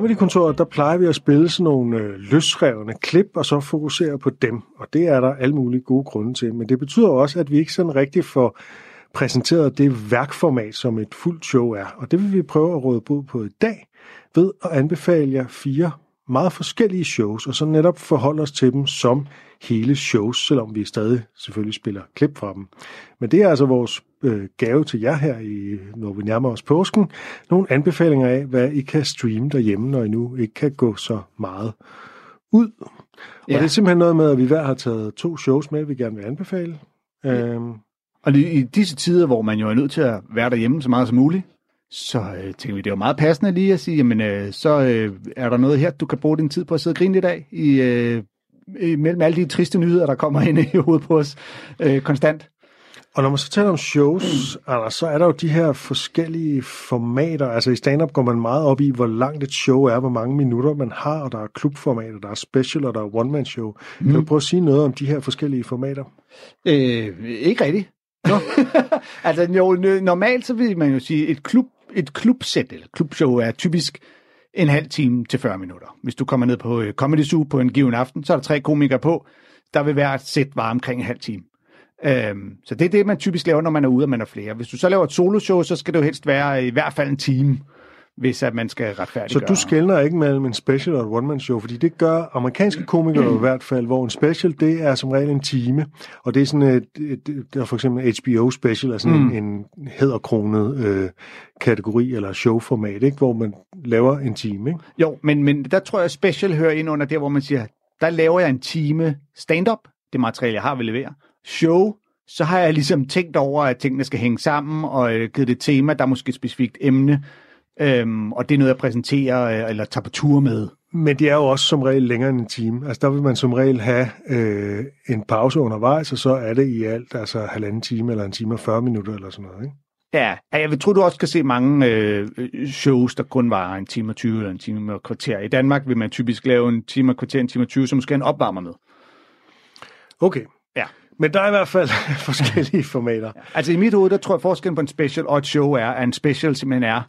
Comedykontoret, der plejer vi at spille sådan nogle øh, løsrevne klip, og så fokusere på dem. Og det er der alle mulige gode grunde til. Men det betyder også, at vi ikke sådan rigtig får præsenteret det værkformat, som et fuldt show er. Og det vil vi prøve at råde bod på i dag, ved at anbefale jer fire meget forskellige shows, og så netop forholde os til dem som hele shows, selvom vi stadig selvfølgelig spiller klip fra dem. Men det er altså vores øh, gave til jer her, i, når vi nærmer os påsken. Nogle anbefalinger af, hvad I kan streame derhjemme, når I nu ikke kan gå så meget ud. Og Ja. det er simpelthen noget med, at vi hver har taget to shows med, vi gerne vil anbefale. Øhm, Og i disse tider, hvor man jo er nødt til at være derhjemme så meget som muligt, så øh, tænker vi, det er jo meget passende lige at sige, jamen øh, så øh, er der noget her, du kan bruge din tid på at sidde og grine lidt af, i, øh, i- mellem alle de triste nyheder, der kommer ind i hovedet på os øh, konstant. Og når man så taler om shows, Anders, så er der jo de her forskellige formater. Altså i stand-up går man meget op i, hvor langt et show er, hvor mange minutter man har, og der er klubformater, der er special, og der er one-man-show. Mm. Kan du prøve at sige noget om de her forskellige formater? Øh, ikke rigtigt. Nå. altså jo, normalt så vil man jo sige, et, klub, et klubsæt eller klubshow er typisk en halv time til 40 minutter. Hvis du kommer ned på øh, Comedy Zoo på en given aften, så er der tre komikere på. Der vil være et sæt vare omkring en halv time. Øhm, så det er det, man typisk laver, når man er ude, og man er flere. Hvis du så laver et soloshow, så skal det jo helst være i hvert fald en time, hvis at man skal Så retfærdiggøre. du skældner ikke mellem en special og et one-man-show, fordi det gør amerikanske komikere jo i hvert fald, hvor en special, det er som regel en time, og det er sådan et, et der er for eksempel HBO special, sådan mm. en, en hæderkronet øh, kategori eller showformat, ikke? hvor man laver en time. Ikke? Jo, men, men der tror jeg, special hører ind under der, hvor man siger, der laver jeg en time stand-up, det materiale, jeg har vil levere. Show, så har jeg ligesom tænkt over, at tingene skal hænge sammen, og øh, givet det tema, der er måske et specifikt emne, øhm, og det er noget, jeg præsenterer, øh, eller tager på tur med. Men det er jo også som regel længere end en time. Altså der vil man som regel have øh, en pause undervejs, og så er det i alt altså halvanden time eller en time og 40 minutter eller sådan noget. Ikke? Ja, jeg vil tro, du også kan se mange øh, shows, der kun varer en time og 20 eller en time og kvarter. I Danmark vil man typisk lave en time og kvarter, en time og 20, så måske en opvarmer med. Okay. Men der er i hvert fald forskellige formater. Altså i mit hoved, der tror jeg forskellen på en special og et show er, at en special simpelthen er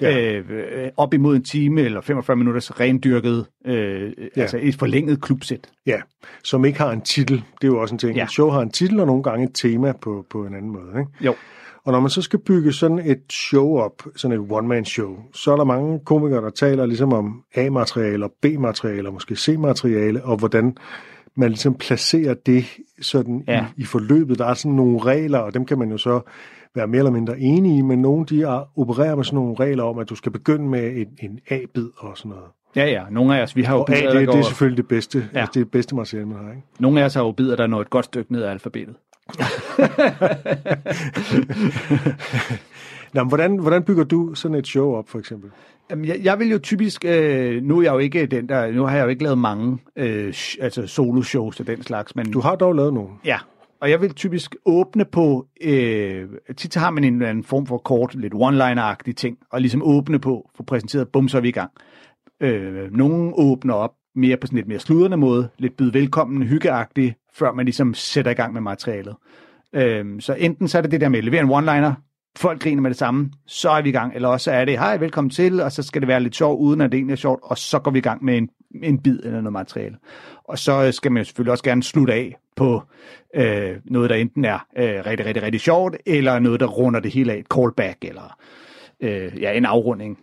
Ja. øh, op imod en time eller 45 minutters rendyrket, øh, Ja. altså et forlænget klubsæt. Ja, som ikke har en titel. Det er jo også en ting. Ja. Et show har en titel og nogle gange et tema på, på en anden måde. Ikke? Jo. Og når man så skal bygge sådan et show op, sådan et one-man-show, så er der mange komikere, der taler ligesom om A-materiale og B-materiale og måske C-materiale, og hvordan man ligesom placerer det sådan ja. I, i forløbet. Der er sådan nogle regler, og dem kan man jo så være mere eller mindre enige i, men nogle de er, opererer med sådan nogle regler om, at du skal begynde med en, en A-bid og sådan noget. Ja, ja. Nogle af os, vi har jo Og A, bidder, det, det er selvfølgelig det bedste. Ja. altså det er det bedste materiale, man har. Ikke? nogle af os har jo bidder, der når et godt stykke ned af alfabetet. Nå, men hvordan, hvordan bygger du sådan et show op, for eksempel? Jamen, jeg, jeg vil jo typisk, øh, nu er jeg jo ikke den der, nu har jeg jo ikke lavet mange øh, sh- altså solo-shows og den slags, men Du har dog lavet nogle. Ja, og jeg vil typisk åbne på, øh, tit har man en anden form for kort, lidt one-liner-agtig ting, og ligesom åbne på, få præsenteret, bum, så er vi i gang. Øh, nogle åbner op mere på sådan lidt mere sludrende måde, lidt byde velkommen, hyggeagtigt, før man ligesom sætter i gang med materialet. Øh, så enten så er det det der med at levere en one-liner, folk griner med det samme, så er vi i gang, eller også er det, hej, velkommen til, og så skal det være lidt sjovt, uden at det egentlig er sjovt, og så går vi i gang med en, en bid eller noget materiale. Og så øh, skal man jo selvfølgelig også gerne slutte af på øh, noget, der enten er øh, rigtig, rigtig, rigtig sjovt, eller noget, der runder det hele af, et callback, eller øh, ja, en afrunding.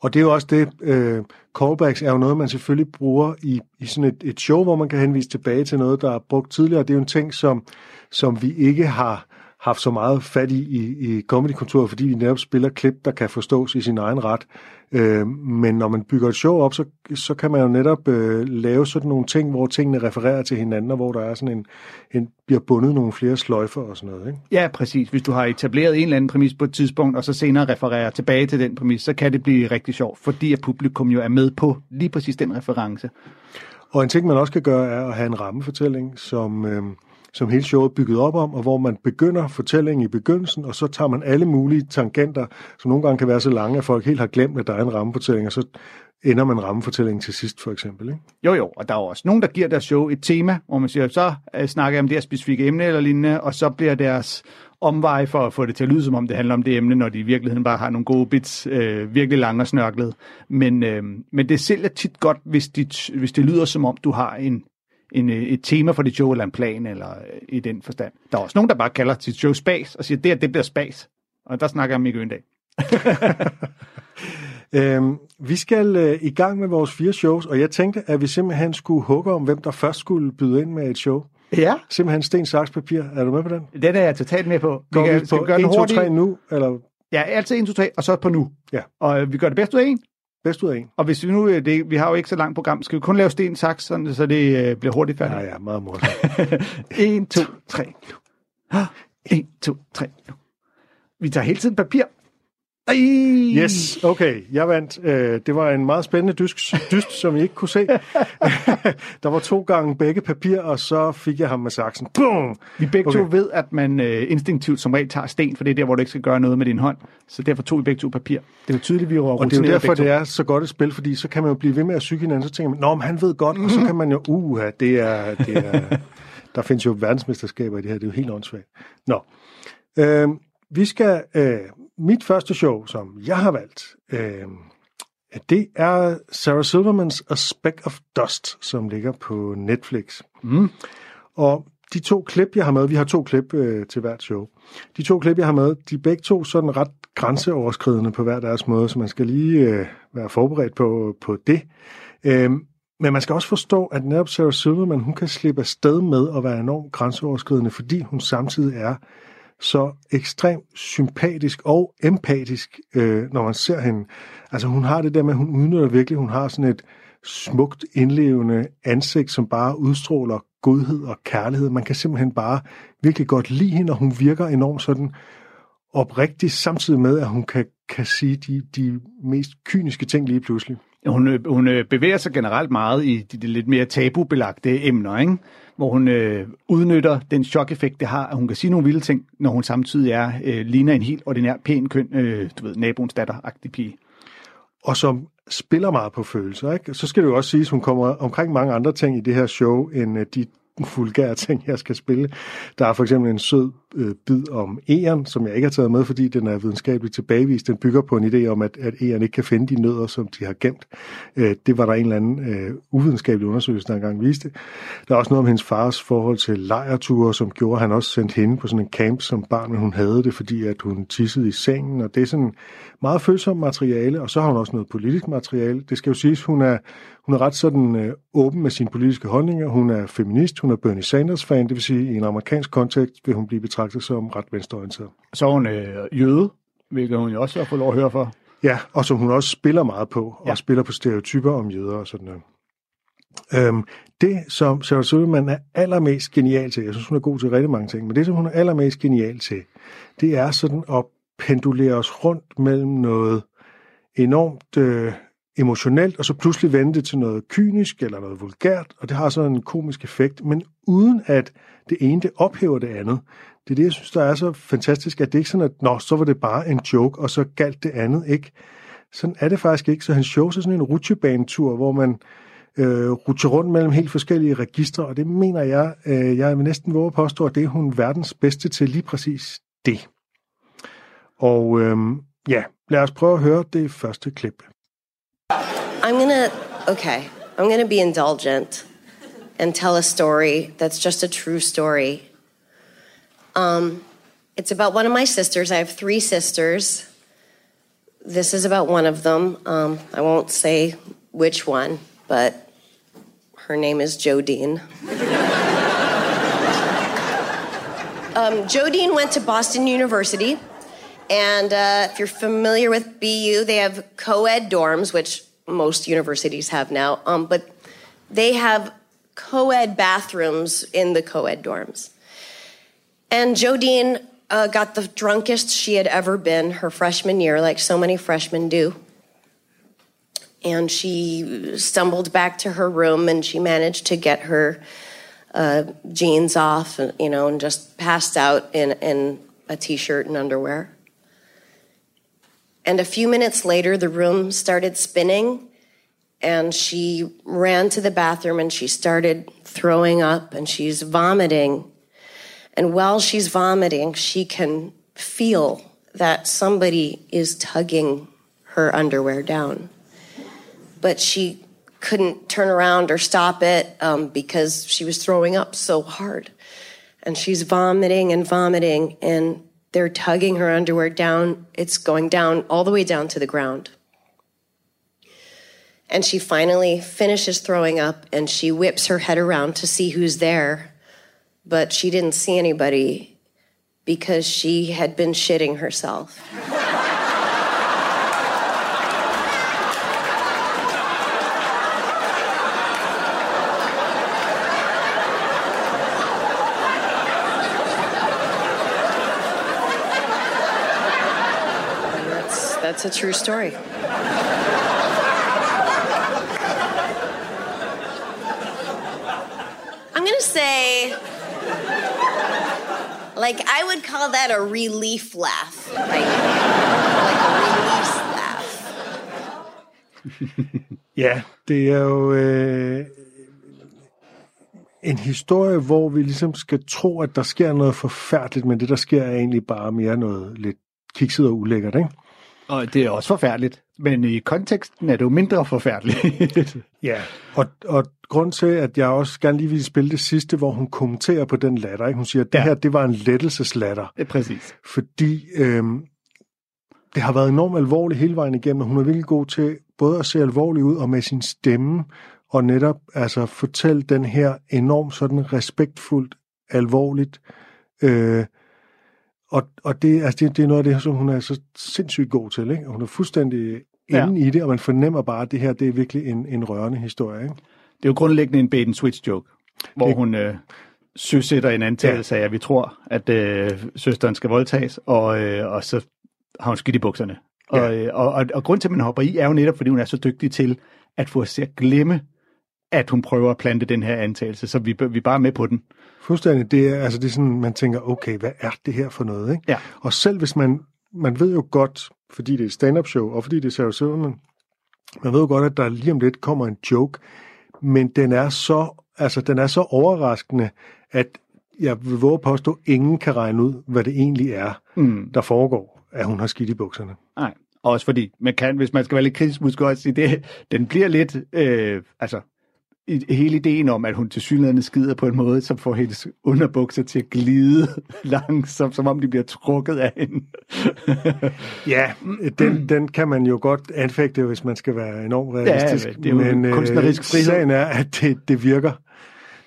Og det er jo også det, øh, callbacks er jo noget, man selvfølgelig bruger i, i sådan et, et show, hvor man kan henvise tilbage til noget, der er brugt tidligere. Det er jo en ting, som, som vi ikke har haft så meget fat i i, i comedykontoret, fordi vi netop spiller klip, der kan forstås i sin egen ret. Øh, men når man bygger et show op, så, så kan man jo netop øh, lave sådan nogle ting, hvor tingene refererer til hinanden, og hvor der er sådan en, en bliver bundet nogle flere sløjfer og sådan noget. Ikke? Ja, præcis. Hvis du har etableret en eller anden præmis på et tidspunkt, og så senere refererer tilbage til den præmis, så kan det blive rigtig sjovt, fordi at publikum jo er med på lige præcis den reference. Og en ting, man også kan gøre, er at have en rammefortælling, som øh, som hele showet er bygget op om, og hvor man begynder fortællingen i begyndelsen, og så tager man alle mulige tangenter, som nogle gange kan være så lange, at folk helt har glemt, at der er en rammefortælling, og så ender man rammefortællingen til sidst, for eksempel. Ikke? Jo, jo, og der er også nogen, der giver deres show et tema, hvor man siger, så øh, snakker jeg om det her specifikke emne eller lignende, og så bliver deres omvej for at få det til at lyde, som om det handler om det emne, når de i virkeligheden bare har nogle gode bits, øh, virkelig lange og snørklet. Men, øh, men det sælger tit godt, hvis, dit, hvis det lyder som om, du har en, en, et tema for dit show, eller en plan, eller øh, i den forstand. Der er også nogen, der bare kalder sit show spas, og siger, det her, det bliver spas. Og der snakker jeg om Mikke Øndal. Øhm, vi skal øh, i gang med vores fire shows, og jeg tænkte, at vi simpelthen skulle hugge om, hvem der først skulle byde ind med et show. Ja. Simpelthen sten, saks, papir. Er du med på den? Den er jeg totalt med på. Går vi, kan, vi skal på vi gøre 1, den 2, hurtigt? 3 nu? Eller Ja, altid 1, 2, 3, og så på nu. Ja. Og øh, vi gør det bedst ud af en. Bedst ud af en? Og hvis vi nu, øh, det, vi har jo ikke så langt program, skal vi kun lave sten, saks, sådan, så det øh, bliver hurtigt Ja, færdigt. ja, meget morsomt. 1, 2, 3. 1, 2, 3. Vi tager hele tiden papir. Ej! Yes, okay, jeg vandt. Øh, Det var en meget spændende dyst, dyst som I ikke kunne se. Der var to gange begge papir, og så fik jeg ham med saksen. Boom! Vi begge okay. Okay. to ved, at man øh, instinktivt som regel tager sten, for det er der, hvor du ikke skal gøre noget med din hånd. Så derfor tog vi begge to papir. Det er jo tydeligt, vi var Og det er jo derfor, det er så godt et spil, fordi så kan man jo blive ved med at syge hinanden, så tænker man, nå, men han ved godt, og så kan man jo, uha, det er, det er, der findes jo verdensmesterskaber i det her, det er jo helt åndssvagt. Nå, øh, vi skal, øh, mit første show, som jeg har valgt, øh, det er Sarah Silvermans A Speck of Dust, som ligger på Netflix. Mm. Og de to klip, jeg har med, vi har to klip øh, til hvert show. De to klip, jeg har med, de er begge to sådan ret grænseoverskridende på hver deres måde, så man skal lige øh, være forberedt på, på det. Øhm, men man skal også forstå, at netop Sarah Silverman, hun kan slippe afsted med at være enormt grænseoverskridende, fordi hun samtidig er så ekstremt sympatisk og empatisk, øh, når man ser hende. Altså hun har det der med, at hun udnytter virkelig, hun har sådan et smukt, indlevende ansigt, som bare udstråler godhed og kærlighed. Man kan simpelthen bare virkelig godt lide hende, og hun virker enormt sådan oprigtig, samtidig med, at hun kan, kan sige de, de mest kyniske ting lige pludselig. Hun, øh, hun øh, bevæger sig generelt meget i de, de lidt mere tabubelagte emner, ikke? Hvor hun øh, udnytter den chok-effekt, det har, at hun kan sige nogle vilde ting, når hun samtidig er øh, ligner en helt ordinær, pæn, køn, øh, du ved, naboens datter-agtig pige. og som spiller meget på følelser. Ikke? Så skal det jo også siges, at hun kommer omkring mange andre ting i det her show, end øh, de vulgære ting, jeg skal spille. Der er for eksempel en sød øh, bid om æren, som jeg ikke har taget med, fordi den er videnskabeligt tilbagevist. Den bygger på en idé om, at, at æren ikke kan finde de nødder, som de har gemt. Øh, det var der en eller anden øh, uvidenskabelig undersøgelse, der engang viste. Der er også noget om hendes fars forhold til lejreture, som gjorde, at han også sendte hende på sådan en camp som barn, men hun havde det, fordi at hun tissede i sengen, og det er sådan meget følsomt materiale, og så har hun også noget politisk materiale. Det skal jo siges, hun er, hun er ret sådan øh, åben med sine politiske holdninger. Hun er feminist, hun er Bernie Sanders-fan, det vil sige, i en amerikansk kontekst vil hun blive betragtet som ret venstreorienteret. Så er hun øh, jøde, hvilket hun jo også har fået lov at høre for. Ja, og som hun også spiller meget på, og Ja. spiller på stereotyper om jøder og sådan noget. Øhm, det, som Sarah Silverman er allermest genial til, jeg synes, hun er god til rigtig mange ting, men det, som hun er allermest genial til, det er sådan at pendulere os rundt mellem noget enormt øh, emotionelt, og så pludselig vende det til noget kynisk eller noget vulgært, og det har sådan en komisk effekt, men uden at det ene det ophæver det andet. Det er det, jeg synes, der er så fantastisk, at det ikke sådan, at nå, så var det bare en joke, og så galt det andet ikke. Sådan er det faktisk ikke. Så han show er sådan en rutsjebanetur, hvor man øh, rutscher rundt mellem helt forskellige registre, og det mener jeg, øh, jeg vil næsten våge at påstå, at det er hun verdens bedste til lige præcis det. Og øh, ja, lad os prøve at høre det første klip. I'm gonna, okay, I'm gonna be indulgent and tell a story that's just a true story. Um, it's about one of my sisters. I have three sisters. This is about one of them. Um, I won't say which one, but her name is Jodine. um, Jodine went to Boston University. And uh, if you're familiar with BU, they have co ed dorms, which most universities have now, um, but they have co ed bathrooms in the co ed dorms. And Jodine uh, got the drunkest she had ever been her freshman year, like so many freshmen do. And she stumbled back to her room and she managed to get her uh, jeans off, you know, and just passed out in, in a t shirt and underwear. And a few minutes later, the room started spinning, and she ran to the bathroom and she started throwing up and she's vomiting. And while she's vomiting, she can feel that somebody is tugging her underwear down. But she couldn't turn around or stop it um, because she was throwing up so hard. And she's vomiting and vomiting, and they're tugging her underwear down. It's going down all the way down to the ground. And she finally finishes throwing up and she whips her head around to see who's there. But she didn't see anybody because she had been shitting herself. that's, that's a true story. I'm going to say, like, I would call that a relief laugh. Like, like a release laugh. Ja, det er jo øh, en historie, hvor vi ligesom skal tro, at der sker noget forfærdeligt, men det, der sker, er egentlig bare mere noget lidt kikset og ulækkert, ikke? Og det er også forfærdeligt, men i konteksten er det jo mindre forfærdeligt. Ja, og, og grund til, at jeg også gerne lige vil spille det sidste, hvor hun kommenterer på den latter, ikke? hun siger, at det Ja. her, det var en lettelseslatter, det er præcis. fordi øhm, det har været enormt alvorligt hele vejen igennem, og hun er virkelig god til både at se alvorlig ud og med sin stemme, og netop altså fortælle den her enormt sådan respektfuldt, alvorligt, øh, og, og det, altså det, det er noget af det, som hun er så sindssygt god til. Ikke? Hun er fuldstændig Ja. inde i det, og man fornemmer bare, at det her det er virkelig en, en rørende historie. Ikke? Det er jo grundlæggende en bait and switch joke, hvor Det- hun øh, søsætter en antagelse af, at vi tror, at øh, søsteren skal voldtages, og, øh, og så har hun skidt i bukserne. Og, Ja. øh, og, og, og grund til, at man hopper i, er jo netop, fordi hun er så dygtig til at få os til at glemme, at hun prøver at plante den her antagelse, så vi, vi er bare med på den. Fuldstændig. Det er, altså det er sådan, man tænker, okay, hvad er det her for noget? Ikke? Ja. Og selv hvis man, man ved jo godt, fordi det er stand-up show, og fordi det er Sarah Silverman, man ved jo godt, at der lige om lidt kommer en joke, men den er så, altså den er så overraskende, at jeg vil våge at påstå, at ingen kan regne ud, hvad det egentlig er, Mm. der foregår, at hun har skidt i bukserne. Nej, også fordi, man kan, hvis man skal være lidt kritisk, måske også sige, det, den bliver lidt, øh, altså, hele ideen om, at hun til synligheden skider på en måde, som får hendes underbukser til at glide langsomt, som om de bliver trukket af hende. Ja, den, den kan man jo godt anfægte, hvis man skal være enormt realistisk. det er jo men kunstnerisk frihed. sagen er, at det, det virker.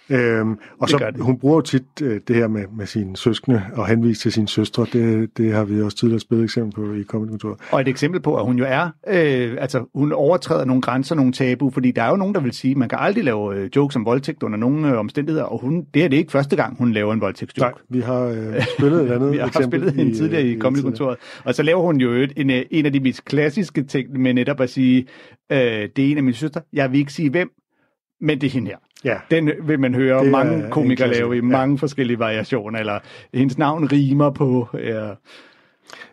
Øhm, og så det. hun bruger jo tit øh, det her med, med sine søskende og henvise til sine søstre. Det, det har vi også tidligere spillet eksempel på i Comedy Og et eksempel på, at hun jo er, øh, altså hun overtræder nogle grænser, nogle tabu, fordi der er jo nogen, der vil sige, at man kan aldrig lave øh, jokes om voldtægt under nogen øh, omstændigheder, og hun, det er det ikke første gang, hun laver en voldtægtsjoke. Nej, vi har øh, spillet et andet Vi har eksempel. spillet hende tidligere i øh, Comedy-kontoret. Og så laver hun jo et- en, øh, en af de mest klassiske ting med netop at sige, øh, det er en af mine søstre, jeg vil ikke sige hvem, men det er hende her. Ja, Den vil man høre Det mange komikere lave i ja. mange forskellige variationer, eller hendes navn rimer på... Ja,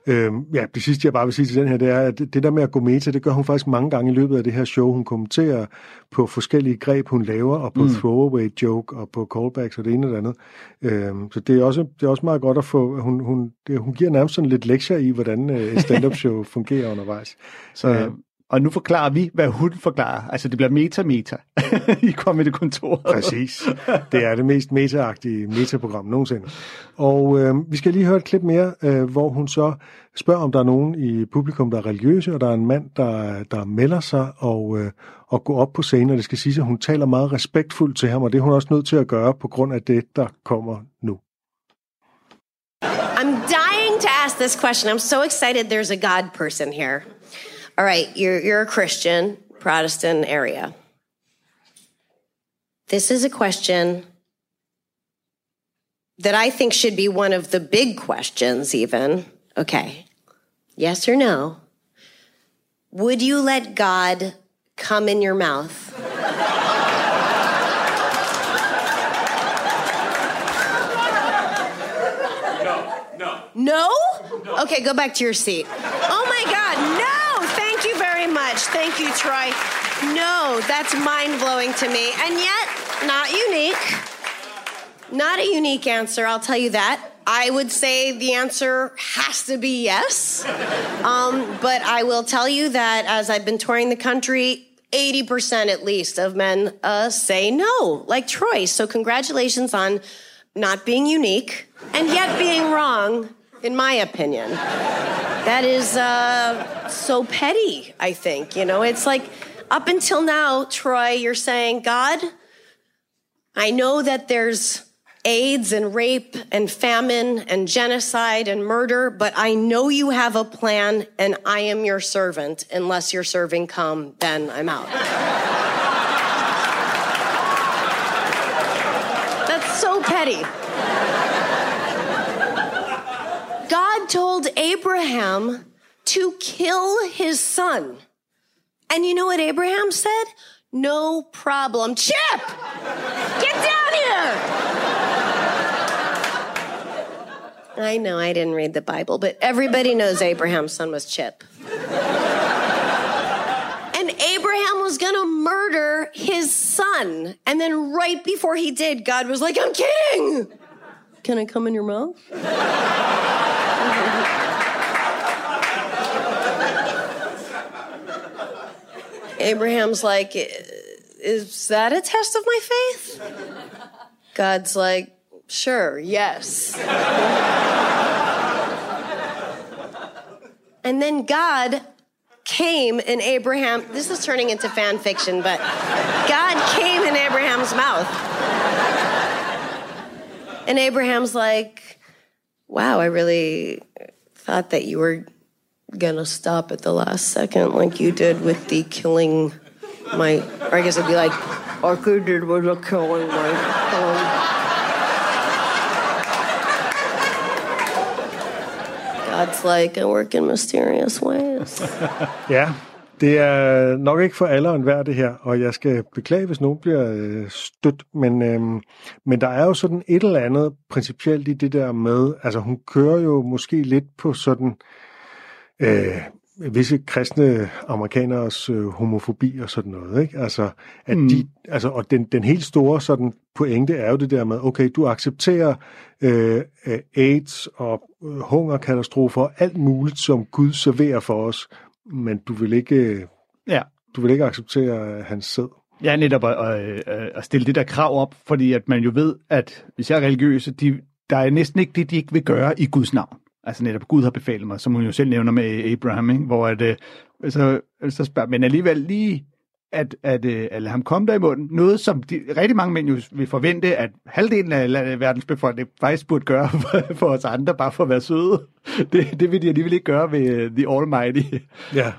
Øhm, ja, det sidste, jeg bare vil sige til den her, det er, at det der med at gå meta, det gør hun faktisk mange gange i løbet af det her show. Hun kommenterer på forskellige greb, hun laver, og på mm. throwaway joke, og på callbacks, og det ene og det andet. Øhm, så det er, også, det er også meget godt at få, hun, hun, det, hun giver nærmest sådan lidt lektier i, hvordan øh, et stand-up show fungerer undervejs. så, Ja. Og nu forklarer vi, hvad hun forklarer. Altså, det bliver meta-meta i Comedy-kontoret. Præcis. Det er det mest meta-agtige metaprogram nogensinde. Og øh, vi skal lige høre et klip mere, øh, hvor hun så spørger, om der er nogen i publikum, der er religiøse, og der er en mand, der, der melder sig og, øh, og går op på scenen, og det skal sige, at hun taler meget respektfuldt til ham, og det er hun også nødt til at gøre på grund af det, der kommer nu. I'm dying to ask this question. I'm so excited there's a God person here. all right, you're, you're a Christian, Protestant area. This is a question that I think should be one of the big questions, even. Okay, yes or no? Would you let God come in your mouth? No, no. No? Okay, go back to your seat. Oh my God much. Thank you, Troy. No, that's mind blowing to me. And yet, not unique. Not a unique answer, I'll tell you that. I would say the answer has to be yes. Um, but I will tell you that as I've been touring the country, 80% at least of men uh, say no, like Troy. So, congratulations on not being unique and yet being wrong, in my opinion. That is uh, so petty, I think. You know, it's like up until now, Troy, you're saying, God, I know that there's AIDS and rape and famine and genocide and murder, but I know you have a plan and I am your servant. Unless you're serving come, then I'm out. That's so petty. God told Abraham to kill his son. And you know what Abraham said? No problem. Chip! Get down here! I know I didn't read the Bible, but everybody knows Abraham's son was Chip. and Abraham was to murder his son. And then right before he did, God was like, I'm kidding. Can I come in your mouth? Abraham's like, Is that a test of my faith? God's like, Sure, yes. and then God came in Abraham. This is turning into fan fiction, but God came in Abraham's mouth. And Abraham's like, Wow, I really thought that you were gonna stop at the last second, like you did with the killing my. Or I guess it'd be like, all I did was a killing my. Um, God's like, I work in mysterious ways. Ja, det er nok ikke for alle og enhver det her, og jeg skal beklage, hvis nogen bliver øh, stødt, men, øhm, men der er jo sådan et eller andet principielt i det der med, altså hun kører jo måske lidt på sådan øh, visse kristne amerikaners øh, homofobi og sådan noget, ikke? Altså, at mm. de, altså, og den, den helt store sådan pointe er jo det der med, okay, du accepterer øh, øh, AIDS og øh, hungerkatastrofer og alt muligt, som Gud serverer for os, men du vil ikke, Ja. du vil ikke acceptere øh, hans sæd. Ja, netop at, at, at stille det der krav op, fordi at man jo ved, at hvis jeg er religiøs, de, der er næsten ikke det, de ikke vil gøre i Guds navn. Altså netop, Gud har befalet mig, som hun jo selv nævner med Abraham, ikke? hvor at, øh, så, så spørger, men alligevel lige at, at, øh, at lade ham komme der i munden. Noget, som de, rigtig mange mænd jo vil forvente, at halvdelen af verdens befolkning faktisk burde gøre for, for os andre, bare for at være søde. Det, det vil de alligevel ikke gøre ved øh, The Almighty. Ja.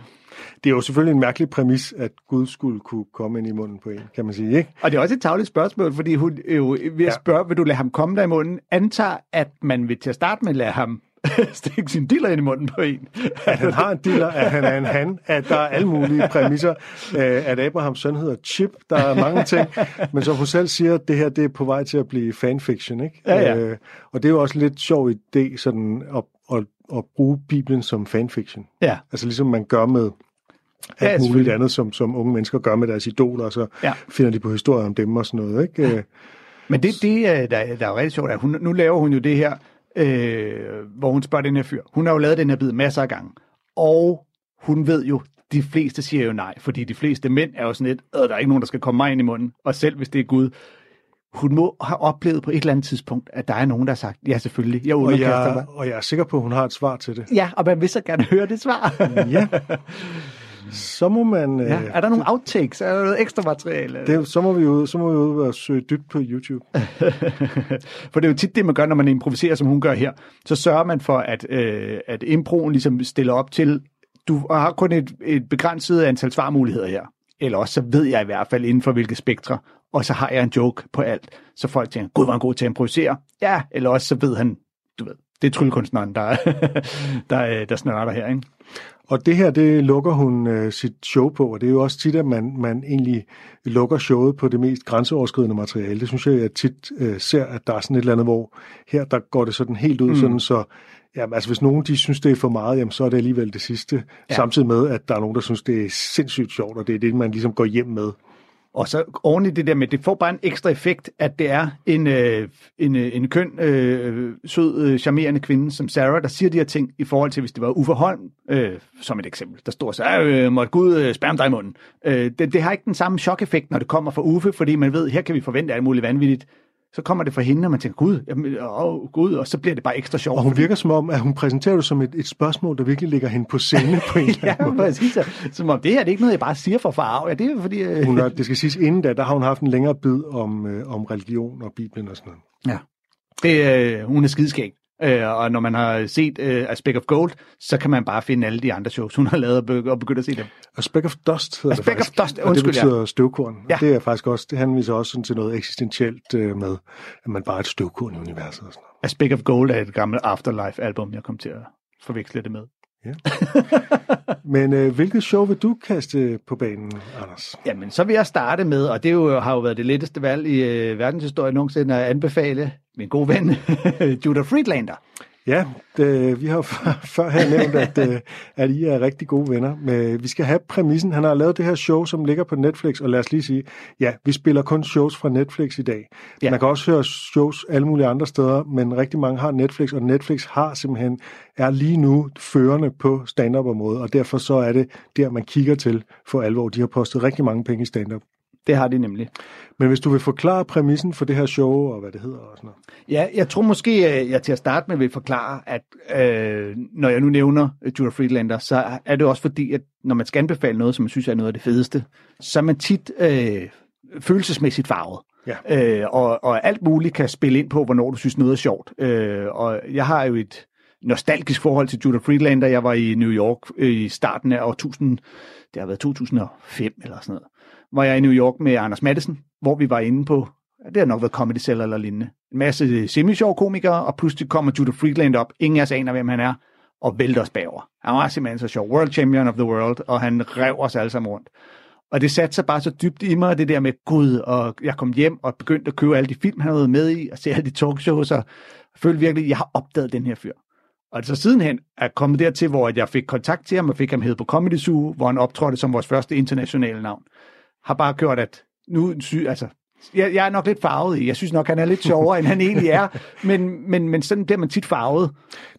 Det er jo selvfølgelig en mærkelig præmis, at Gud skulle kunne komme ind i munden på en, kan man sige, ikke? Og det er også et tavligt spørgsmål, fordi hun jo ved at Ja. spørge, vil du lade ham komme der i munden, antager, at man vil til at starte med lade ham stikke sin diller ind i munden på en. At han har en dealer, at han er en han, at der er alle mulige præmisser, øh, at Abrahams søn hedder Chip, der er mange ting, men som hun selv siger, det her det er på vej til at blive fanfiction, ikke? Ja, ja. Øh, og det er jo også en lidt sjov idé, sådan at, at, at bruge Bibelen som fanfiction. Ja. Altså ligesom man gør med Ja, alt muligt selvfølgelig. andet, som, som unge mennesker gør med deres idoler, og så Ja. finder de på historier om dem og sådan noget, ikke? Øh, Men det, det er- der, der er jo rigtig sjovt, at hun, nu laver hun jo det her, øh, hvor hun spørger den her fyr. Hun har jo lavet den her bid masser af gange, og hun ved jo, de fleste siger jo nej, fordi de fleste mænd er jo sådan lidt, øh, der er ikke nogen, der skal komme mig ind i munden, og selv hvis det er Gud. Hun må have oplevet på et eller andet tidspunkt, at der er nogen, der har sagt, ja selvfølgelig, jeg og, underkaster jeg, mig. og jeg er sikker på, at hun har et svar til det. Ja, og man vil så gerne høre det svar. Ja. Så må man... ja, øh, er der nogle outtakes? Er der noget ekstra materiale? Det, så må vi jo så må vi ud og søge dybt på YouTube. For det er jo tit det, man gør, når man improviserer, som hun gør her. Så sørger man for, at, øh, at improen ligesom stiller op til, du har kun et, et begrænset antal svarmuligheder her. Eller også så ved jeg i hvert fald inden for hvilke spektre, og så har jeg en joke på alt. Så folk tænker, gud, var han god til at improvisere. Ja, eller også så ved han, du ved, det er tryllekunstneren, der, der, der snørter her, ikke? Og det her, det lukker hun øh, sit show på, og det er jo også tit, at man, man egentlig lukker showet på det mest grænseoverskridende materiale. Det synes jeg, jeg tit øh, ser, at der er sådan et eller andet, hvor her, der går det sådan helt ud, mm. sådan så Jamen, altså hvis nogen de synes, det er for meget, jamen, så er det alligevel det sidste. Ja. Samtidig med, at der er nogen, der synes, det er sindssygt sjovt, og det er det, man ligesom går hjem med. Og så oven i det der med, det får bare en ekstra effekt, at det er en, øh, en, øh, en køn, øh, sød, øh, charmerende kvinde som Sarah, der siger de her ting i forhold til, hvis det var Uffe Holm, øh, som et eksempel, der står så, øh, måtte Gud øh, spærme dig i munden. Øh, det, det har ikke den samme chok-effekt, når det kommer fra Uffe, fordi man ved, her kan vi forvente alt muligt vanvittigt så kommer det fra hende, og man tænker, gud, jamen, åh, gud, og så bliver det bare ekstra sjovt. Og hun virker som om, at hun præsenterer det som et, et spørgsmål, der virkelig ligger hende på scene på en eller anden måde. præcis. Som om det her det er ikke noget, jeg bare siger for far. Ja, det er fordi... Øh... Hun har, det skal siges, inden da, der har hun haft en længere bid om, øh, om religion og Bibelen og sådan noget. Ja. Det, øh, hun er skideskæg. Øh, og når man har set øh, A Speck of Gold, så kan man bare finde alle de andre shows, hun har lavet og, be- og begynde at se dem. A Speck of Dust hedder A Speck det faktisk. of Dust, undskyld, og det betyder ja. støvkorn. Ja. Det er faktisk også, det henviser også sådan til noget eksistentielt øh, med, at man bare er et støvkorn i universet. Og sådan noget. A Speck of Gold er et gammelt Afterlife-album, jeg kom til at forveksle det med. Ja. Men øh, hvilket show vil du kaste på banen, Anders? Jamen, så vil jeg starte med, og det jo, har jo været det letteste valg i øh, verdenshistorien nogensinde at anbefale min gode ven, Judah Friedlander. Ja, det, vi har før her nævnt, at, øh, at I er rigtig gode venner. Men vi skal have præmissen. Han har lavet det her show, som ligger på Netflix, og lad os lige sige, ja, vi spiller kun shows fra Netflix i dag. Ja. Man kan også høre shows alle mulige andre steder, men rigtig mange har Netflix, og Netflix har simpelthen, er lige nu førende på stand-up-området, og derfor så er det der, man kigger til for alvor. De har postet rigtig mange penge i stand-up. Det har de nemlig. Men hvis du vil forklare præmissen for det her show, og hvad det hedder og sådan noget. Ja, jeg tror måske, at jeg til at starte med vil forklare, at øh, når jeg nu nævner Judah Friedlander, så er det også fordi, at når man skal anbefale noget, som man synes er noget af det fedeste, så er man tit øh, følelsesmæssigt farvet. Ja. Øh, og, og alt muligt kan spille ind på, hvornår du synes noget er sjovt. Øh, og jeg har jo et nostalgisk forhold til Judah Friedlander. Jeg var i New York øh, i starten af årtusind, det har været 2005 eller sådan noget var jeg i New York med Anders Madsen, hvor vi var inde på, det har nok været Comedy Cellar eller lignende, en masse semi komikere, og pludselig kommer Judah Friedland op, ingen af os aner, hvem han er, og vælter os bagover. Han var simpelthen så sjov, world champion of the world, og han rev os alle sammen rundt. Og det satte sig bare så dybt i mig, det der med Gud, og jeg kom hjem og begyndte at købe alle de film, han havde med i, og se alle de talkshows, og følte virkelig, at jeg har opdaget den her fyr. Og så sidenhen er kommet dertil, hvor jeg fik kontakt til ham, og fik ham hed på Comedy Zoo, hvor han optrådte som vores første internationale navn har bare gjort, at nu, altså, jeg, jeg er nok lidt farvet i. Jeg synes nok, han er lidt sjovere, end han egentlig er. Men, men, men sådan bliver man tit farvet.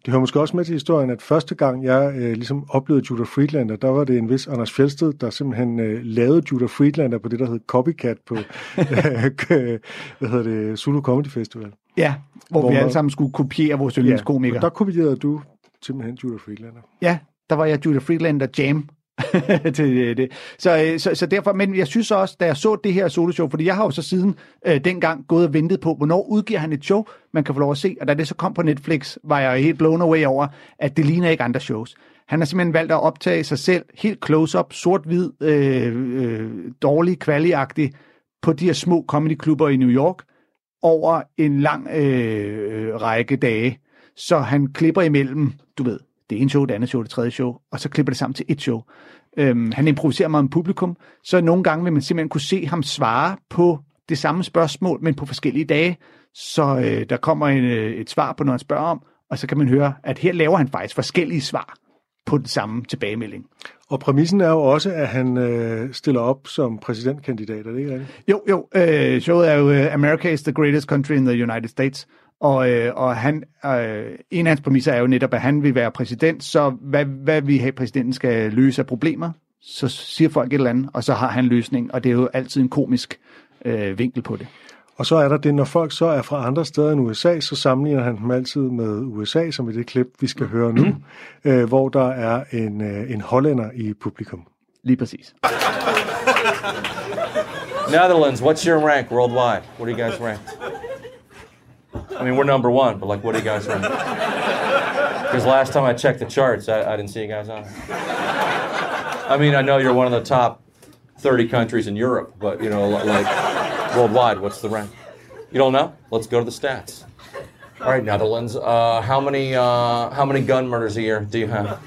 Det hører måske også med til historien, at første gang jeg øh, ligesom oplevede Judah Friedlander, der var det en vis Anders Fjeldsted, der simpelthen øh, lavede Judah Friedlander på det, der hed Copycat på øh, hvad hedder det, Zulu Comedy Festival. Ja, hvor, hvor vi alle sammen skulle kopiere vores yndlingskomikere. Ja, der kopierede du simpelthen Judah Friedlander. Ja, der var jeg Judah Friedlander Jam til øh, det. Så, øh, så, så derfor, men jeg synes også, da jeg så det her soloshow, fordi jeg har jo så siden øh, dengang gået og ventet på, hvornår udgiver han et show, man kan få lov at se, og da det så kom på Netflix, var jeg helt blown away over, at det ligner ikke andre shows. Han har simpelthen valgt at optage sig selv helt close-up, sort-hvid, øh, øh, dårlig, kvaliagtig, på de her små comedyklubber i New York, over en lang øh, øh række dage. Så han klipper imellem, du ved, det ene show, det andet show, det tredje show, og så klipper det sammen til et show. Øhm, han improviserer meget om publikum, så nogle gange vil man simpelthen kunne se ham svare på det samme spørgsmål, men på forskellige dage. Så øh, der kommer en, øh, et svar på noget, han spørger om, og så kan man høre, at her laver han faktisk forskellige svar på den samme tilbagemelding. Og præmissen er jo også, at han øh, stiller op som præsidentkandidat, er det ikke rigtigt? Jo, jo. Øh, showet er jo uh, America is the greatest country in the United States. Og, øh, og han, øh, en af hans præmisser er jo netop, at han vil være præsident, så hvad, hvad vi have præsidenten skal løse af problemer, så siger folk et eller andet, og så har han løsning, og det er jo altid en komisk øh, vinkel på det. Og så er der det, når folk så er fra andre steder end USA, så sammenligner han dem altid med USA, som i det klip, vi skal høre nu, øh, hvor der er en, øh, en hollænder i publikum. Lige præcis. Netherlands, what's your rank worldwide? What are you guys ranked? I mean, we're number one, but like, what do you guys think? Because last time I checked the charts, I, I didn't see you guys on. I mean, I know you're one of the top 30 countries in Europe, but you know, like worldwide, what's the rank? You don't know? Let's go to the stats. All right, Netherlands. Uh, how many uh, how many gun murders a year do you have?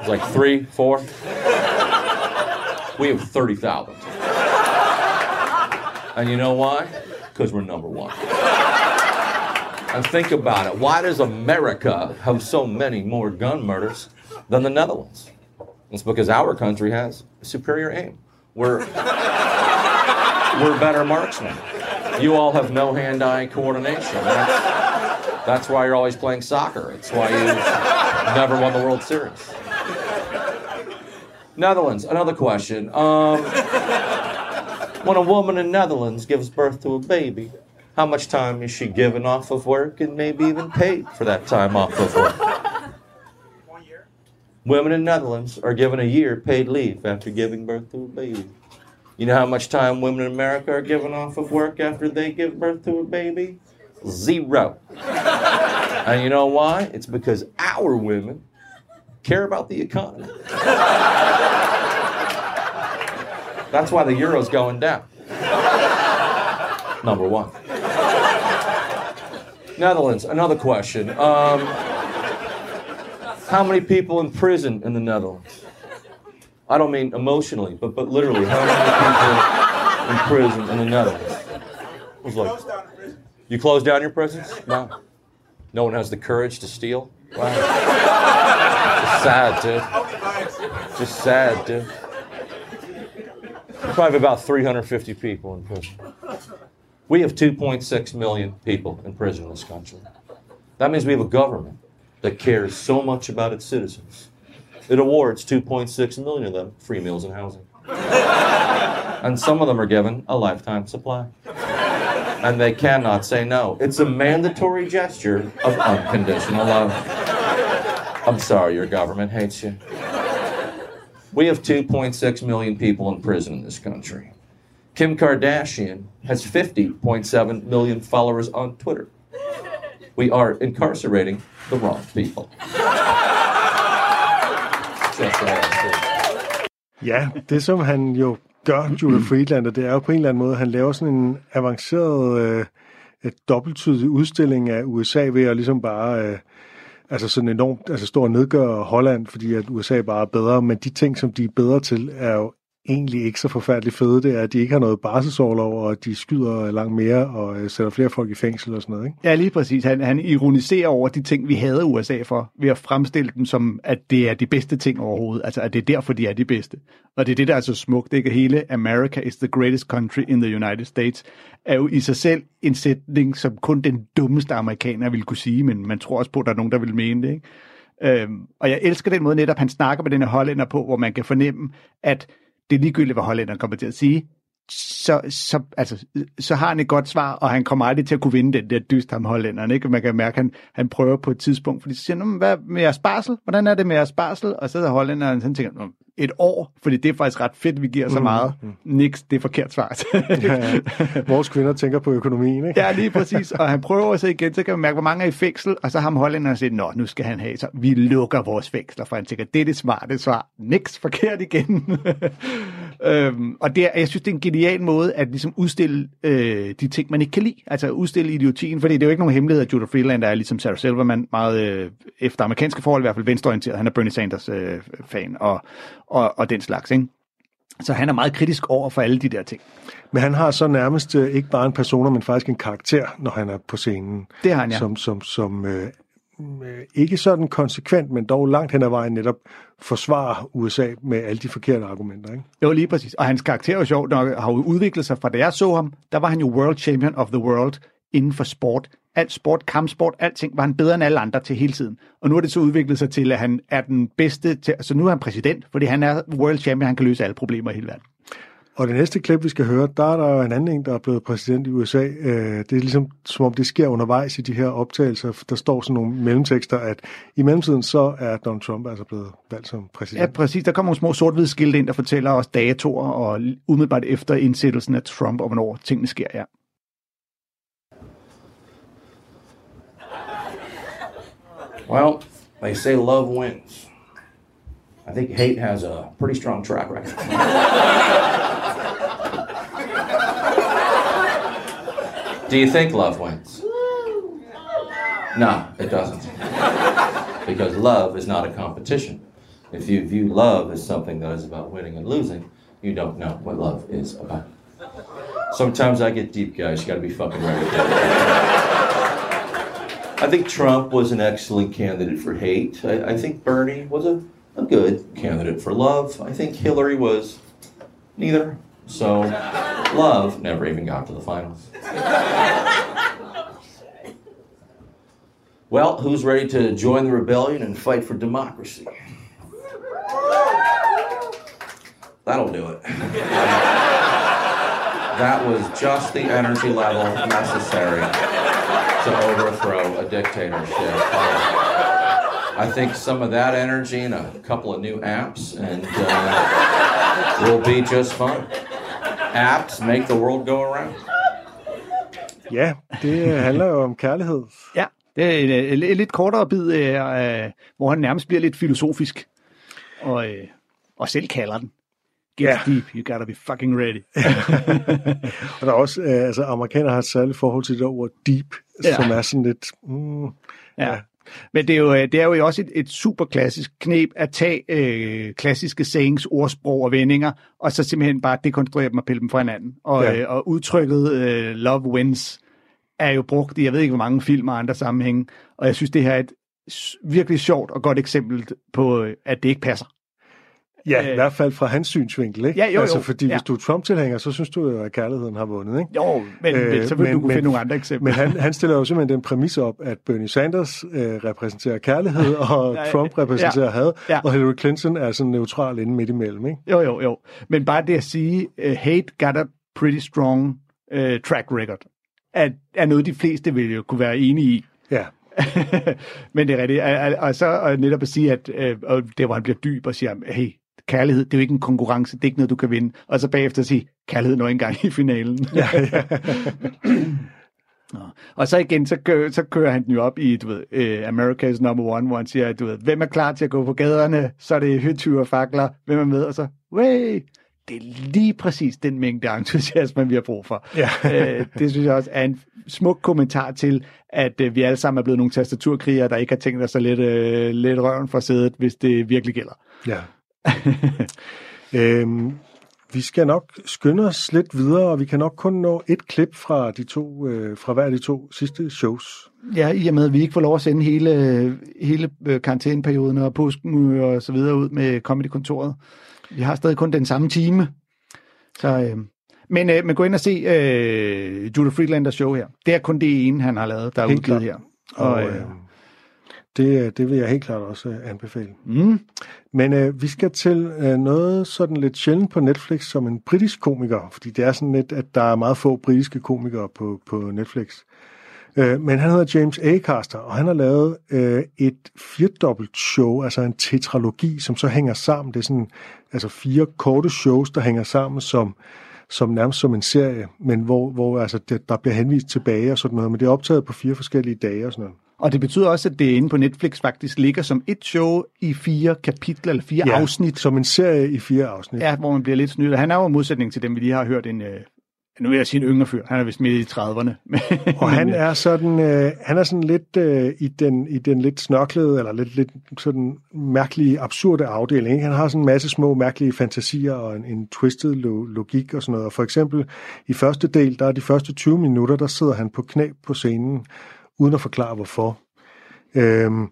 It's like three, four. We have thirty thousand. And you know why? Because we're number one. And think about it. Why does America have so many more gun murders than the Netherlands? It's because our country has superior aim. We're we're better marksmen. You all have no hand-eye coordination. That's, that's why you're always playing soccer. It's why you've never won the World Series. Netherlands. Another question. Um, when a woman in Netherlands gives birth to a baby, how much time is she given off of work and maybe even paid for that time off of work? One year. Women in Netherlands are given a year paid leave after giving birth to a baby. You know how much time women in America are given off of work after they give birth to a baby? Zero. and you know why? It's because our women care about the economy. That's why the euro's going down. Number one. Netherlands, another question. Um, how many people in prison in the Netherlands? I don't mean emotionally, but, but literally, how many people in prison in the Netherlands? It was like, you close down your prisons? No. No one has the courage to steal? Wow. Just sad, dude. Just sad, dude. Probably about 350 people in prison. We have 2.6 million people in prison in this country. That means we have a government that cares so much about its citizens. It awards 2.6 million of them free meals and housing. and some of them are given a lifetime supply. And they cannot say no. It's a mandatory gesture of unconditional love. I'm sorry, your government hates you. We have 2.6 million people in prison in this country. Kim Kardashian has 50.7 million followers on Twitter. We are incarcerating the wrong people. Just Ja, det som han jo gør, Julia Friedlander, det er jo på en eller anden måde, han laver sådan en avanceret, øh, et dobbelttydig udstilling af USA ved at ligesom bare, øh, altså sådan enormt, altså stor nedgør Holland, fordi at USA bare er bedre, men de ting, som de er bedre til, er jo egentlig ikke så forfærdeligt fede. Det er, at de ikke har noget barselsårlov, og de skyder langt mere og øh, sætter flere folk i fængsel og sådan noget. Ikke? Ja, lige præcis. Han, han ironiserer over de ting, vi havde USA for, ved at fremstille dem som, at det er de bedste ting overhovedet. Altså, at det er derfor, de er de bedste. Og det er det, der er så smukt. Det er hele America is the greatest country in the United States, er jo i sig selv en sætning, som kun den dummeste amerikaner ville kunne sige, men man tror også på, at der er nogen, der vil mene det. Ikke? Øhm, og jeg elsker den måde netop, han snakker med den her hollænder på, hvor man kan fornemme, at det er ligegyldigt, hvad hollænderne kommer til at sige, så, så, altså, så har han et godt svar, og han kommer aldrig til at kunne vinde den der dyst ham hollænderen. Ikke? Man kan mærke, at han, han prøver på et tidspunkt, fordi så siger han, hvad med jeres barsel? Hvordan er det med jeres barsel? Og så er hollænderen sådan tænker, et år, fordi det er faktisk ret fedt, vi giver så meget. Mm, mm. Niks, det er forkert svar. ja, ja. Vores kvinder tænker på økonomien, ikke? ja, lige præcis. Og han prøver så igen, så kan man mærke, hvor mange er i fængsel, og så har ham hollænderen siger, nå, nu skal han have, så vi lukker vores fængsler, for han tænker, det er det smarte svar. Niks, forkert igen. øhm, og det er, jeg synes, det er en genial måde at ligesom udstille øh, de ting, man ikke kan lide. Altså udstille idiotien, fordi det er jo ikke nogen hemmelighed, at Judah Freeland er ligesom Sarah Silverman, meget øh, efter amerikanske forhold, i hvert fald venstreorienteret. Han er Bernie Sanders øh, fan, og og, og den slags. Ikke? Så han er meget kritisk over for alle de der ting. Men han har så nærmest øh, ikke bare en person, men faktisk en karakter, når han er på scenen. Det har han, ja. Som, som, som øh, Mm, øh, ikke sådan konsekvent, men dog langt hen ad vejen netop forsvarer USA med alle de forkerte argumenter. Ikke? Jo, lige præcis. Og hans karakter er jo sjovt nok, har jo udviklet sig fra da jeg så ham, der var han jo world champion of the world inden for sport alt sport, kampsport, alting, var han bedre end alle andre til hele tiden. Og nu har det så udviklet sig til, at han er den bedste til, så nu er han præsident, fordi han er world champion, han kan løse alle problemer i hele verden. Og det næste klip, vi skal høre, der er der jo en anden en, der er blevet præsident i USA. Øh, det er ligesom, som om det sker undervejs i de her optagelser. Der står sådan nogle mellemtekster, at i mellemtiden så er Donald Trump altså blevet valgt som præsident. Ja, præcis. Der kommer nogle små sort skilte ind, der fortæller os datoer og umiddelbart efter indsættelsen af Trump, og hvornår tingene sker, ja. Well, they say love wins. I think hate has a pretty strong track record. Do you think love wins? No, it doesn't. Because love is not a competition. If you view love as something that is about winning and losing, you don't know what love is about. Sometimes I get deep, guys. You gotta be fucking ready. I think Trump was an excellent candidate for hate. I, I think Bernie was a, a good candidate for love. I think Hillary was neither. So, love never even got to the finals. Well, who's ready to join the rebellion and fight for democracy? That'll do it. that was just the energy level necessary to overthrow a dictatorship. I think some of that energy and a couple of new apps, and uh, we'll be just fine. Apps make the world go around. Ja, det handler jo om kærlighed. Ja, det er en, en, en lidt kortere bid, øh, øh, hvor han nærmest bliver lidt filosofisk, og, øh, og selv kalder den. Get Ja. deep, you gotta be fucking ready. Og der er også, øh, altså amerikanere har et særligt forhold til det ord deep, ja. som er sådan lidt, mm, Ja. Ja. Men det er jo, øh, det er jo også et, et super klassisk knep at tage øh, klassiske sayings, ordsprog og vendinger, og så simpelthen bare dekonstruere dem og pille dem fra hinanden. Og, Ja. øh, og udtrykket øh, love wins er jo brugt i, jeg ved ikke hvor mange film og andre sammenhænge, og jeg synes, det her er et virkelig sjovt og godt eksempel på, øh, at det ikke passer. Ja, Øh. i hvert fald fra hans synsvinkel, ikke? Ja, jo, jo. Altså, fordi Ja. hvis du er Trump-tilhænger, så synes du jo, at kærligheden har vundet, ikke? Jo, men, øh, så vil men- du kunne men- finde nogle andre eksempler. Men han, han stiller jo simpelthen den præmis op, at Bernie Sanders øh, repræsenterer kærlighed, og Ja, Trump repræsenterer ja, had, ja. og Hillary Clinton er sådan neutral inde midt imellem, ikke? Jo, jo, jo. Men bare det at sige, uh, hate got a pretty strong uh, track record, er, er noget, de fleste vil jo kunne være enige i. Ja, Men det er rigtigt. Og, og- og så og netop at sige, at øh, og det hvor han bliver dyb og siger, hey, kærlighed, det er jo ikke en konkurrence, det er ikke noget, du kan vinde. Og så bagefter sige, kærlighed når engang i finalen. Ja, ja. og så igen, så kører, så kører han den jo op i, du ved, uh, America's Number One, hvor han siger, du ved, hvem er klar til at gå på gaderne? Så er det hyttyve og fakler. Hvem er med? Og så, way! Det er lige præcis den mængde entusiasme, vi har brug for. Ja. øh, det synes jeg også er en smuk kommentar til, at øh, vi alle sammen er blevet nogle tastaturkrigere, der ikke har tænkt os at lidt, øh, lidt røven for sædet, hvis det virkelig gælder. ja. øhm, vi skal nok skynde os lidt videre, og vi kan nok kun nå et klip fra de to, øh, fra hver af de to sidste shows. Ja, i og med, at vi ikke får lov at sende hele, hele øh, karantæneperioden og påsken og så videre ud med Comedy-kontoret. Vi har stadig kun den samme time. Så, øh, men, øh, men gå ind og se øh, Judah Friedlanders show her. Det er kun det ene, han har lavet, der er Helt udgivet her. Og, Og øh, øh, det, det vil jeg helt klart også øh, anbefale. mm, Men øh, vi skal til øh, noget sådan lidt sjældent på Netflix som en britisk komiker, fordi det er sådan lidt, at der er meget få britiske komikere på, på Netflix. Øh, men han hedder James Acaster, og han har lavet øh, et firdobbelt show, altså en tetralogi, som så hænger sammen. Det er sådan altså fire korte shows, der hænger sammen som, som nærmest som en serie, men hvor, hvor altså, det, der bliver henvist tilbage og sådan noget, men det er optaget på fire forskellige dage og sådan noget. Og det betyder også, at det inde på Netflix faktisk ligger som et show i fire kapitler, eller fire ja. afsnit, Som en serie i fire afsnit. ja, hvor man bliver lidt snydt. Han er jo modsætning til dem, vi lige har hørt en... Øh, nu vil jeg sige en yngre fyr. Han er vist midt i 30'erne. Og han er sådan, øh, han er sådan lidt øh, i, den, i den lidt snørklede, eller lidt, lidt sådan mærkelige, absurde afdeling. Ikke? Han har sådan en masse små mærkelige fantasier og en, en twisted lo- logik og sådan noget. Og for eksempel i første del, der er de første 20 minutter, der sidder han på knæ på scenen, uden at forklare hvorfor. Øhm,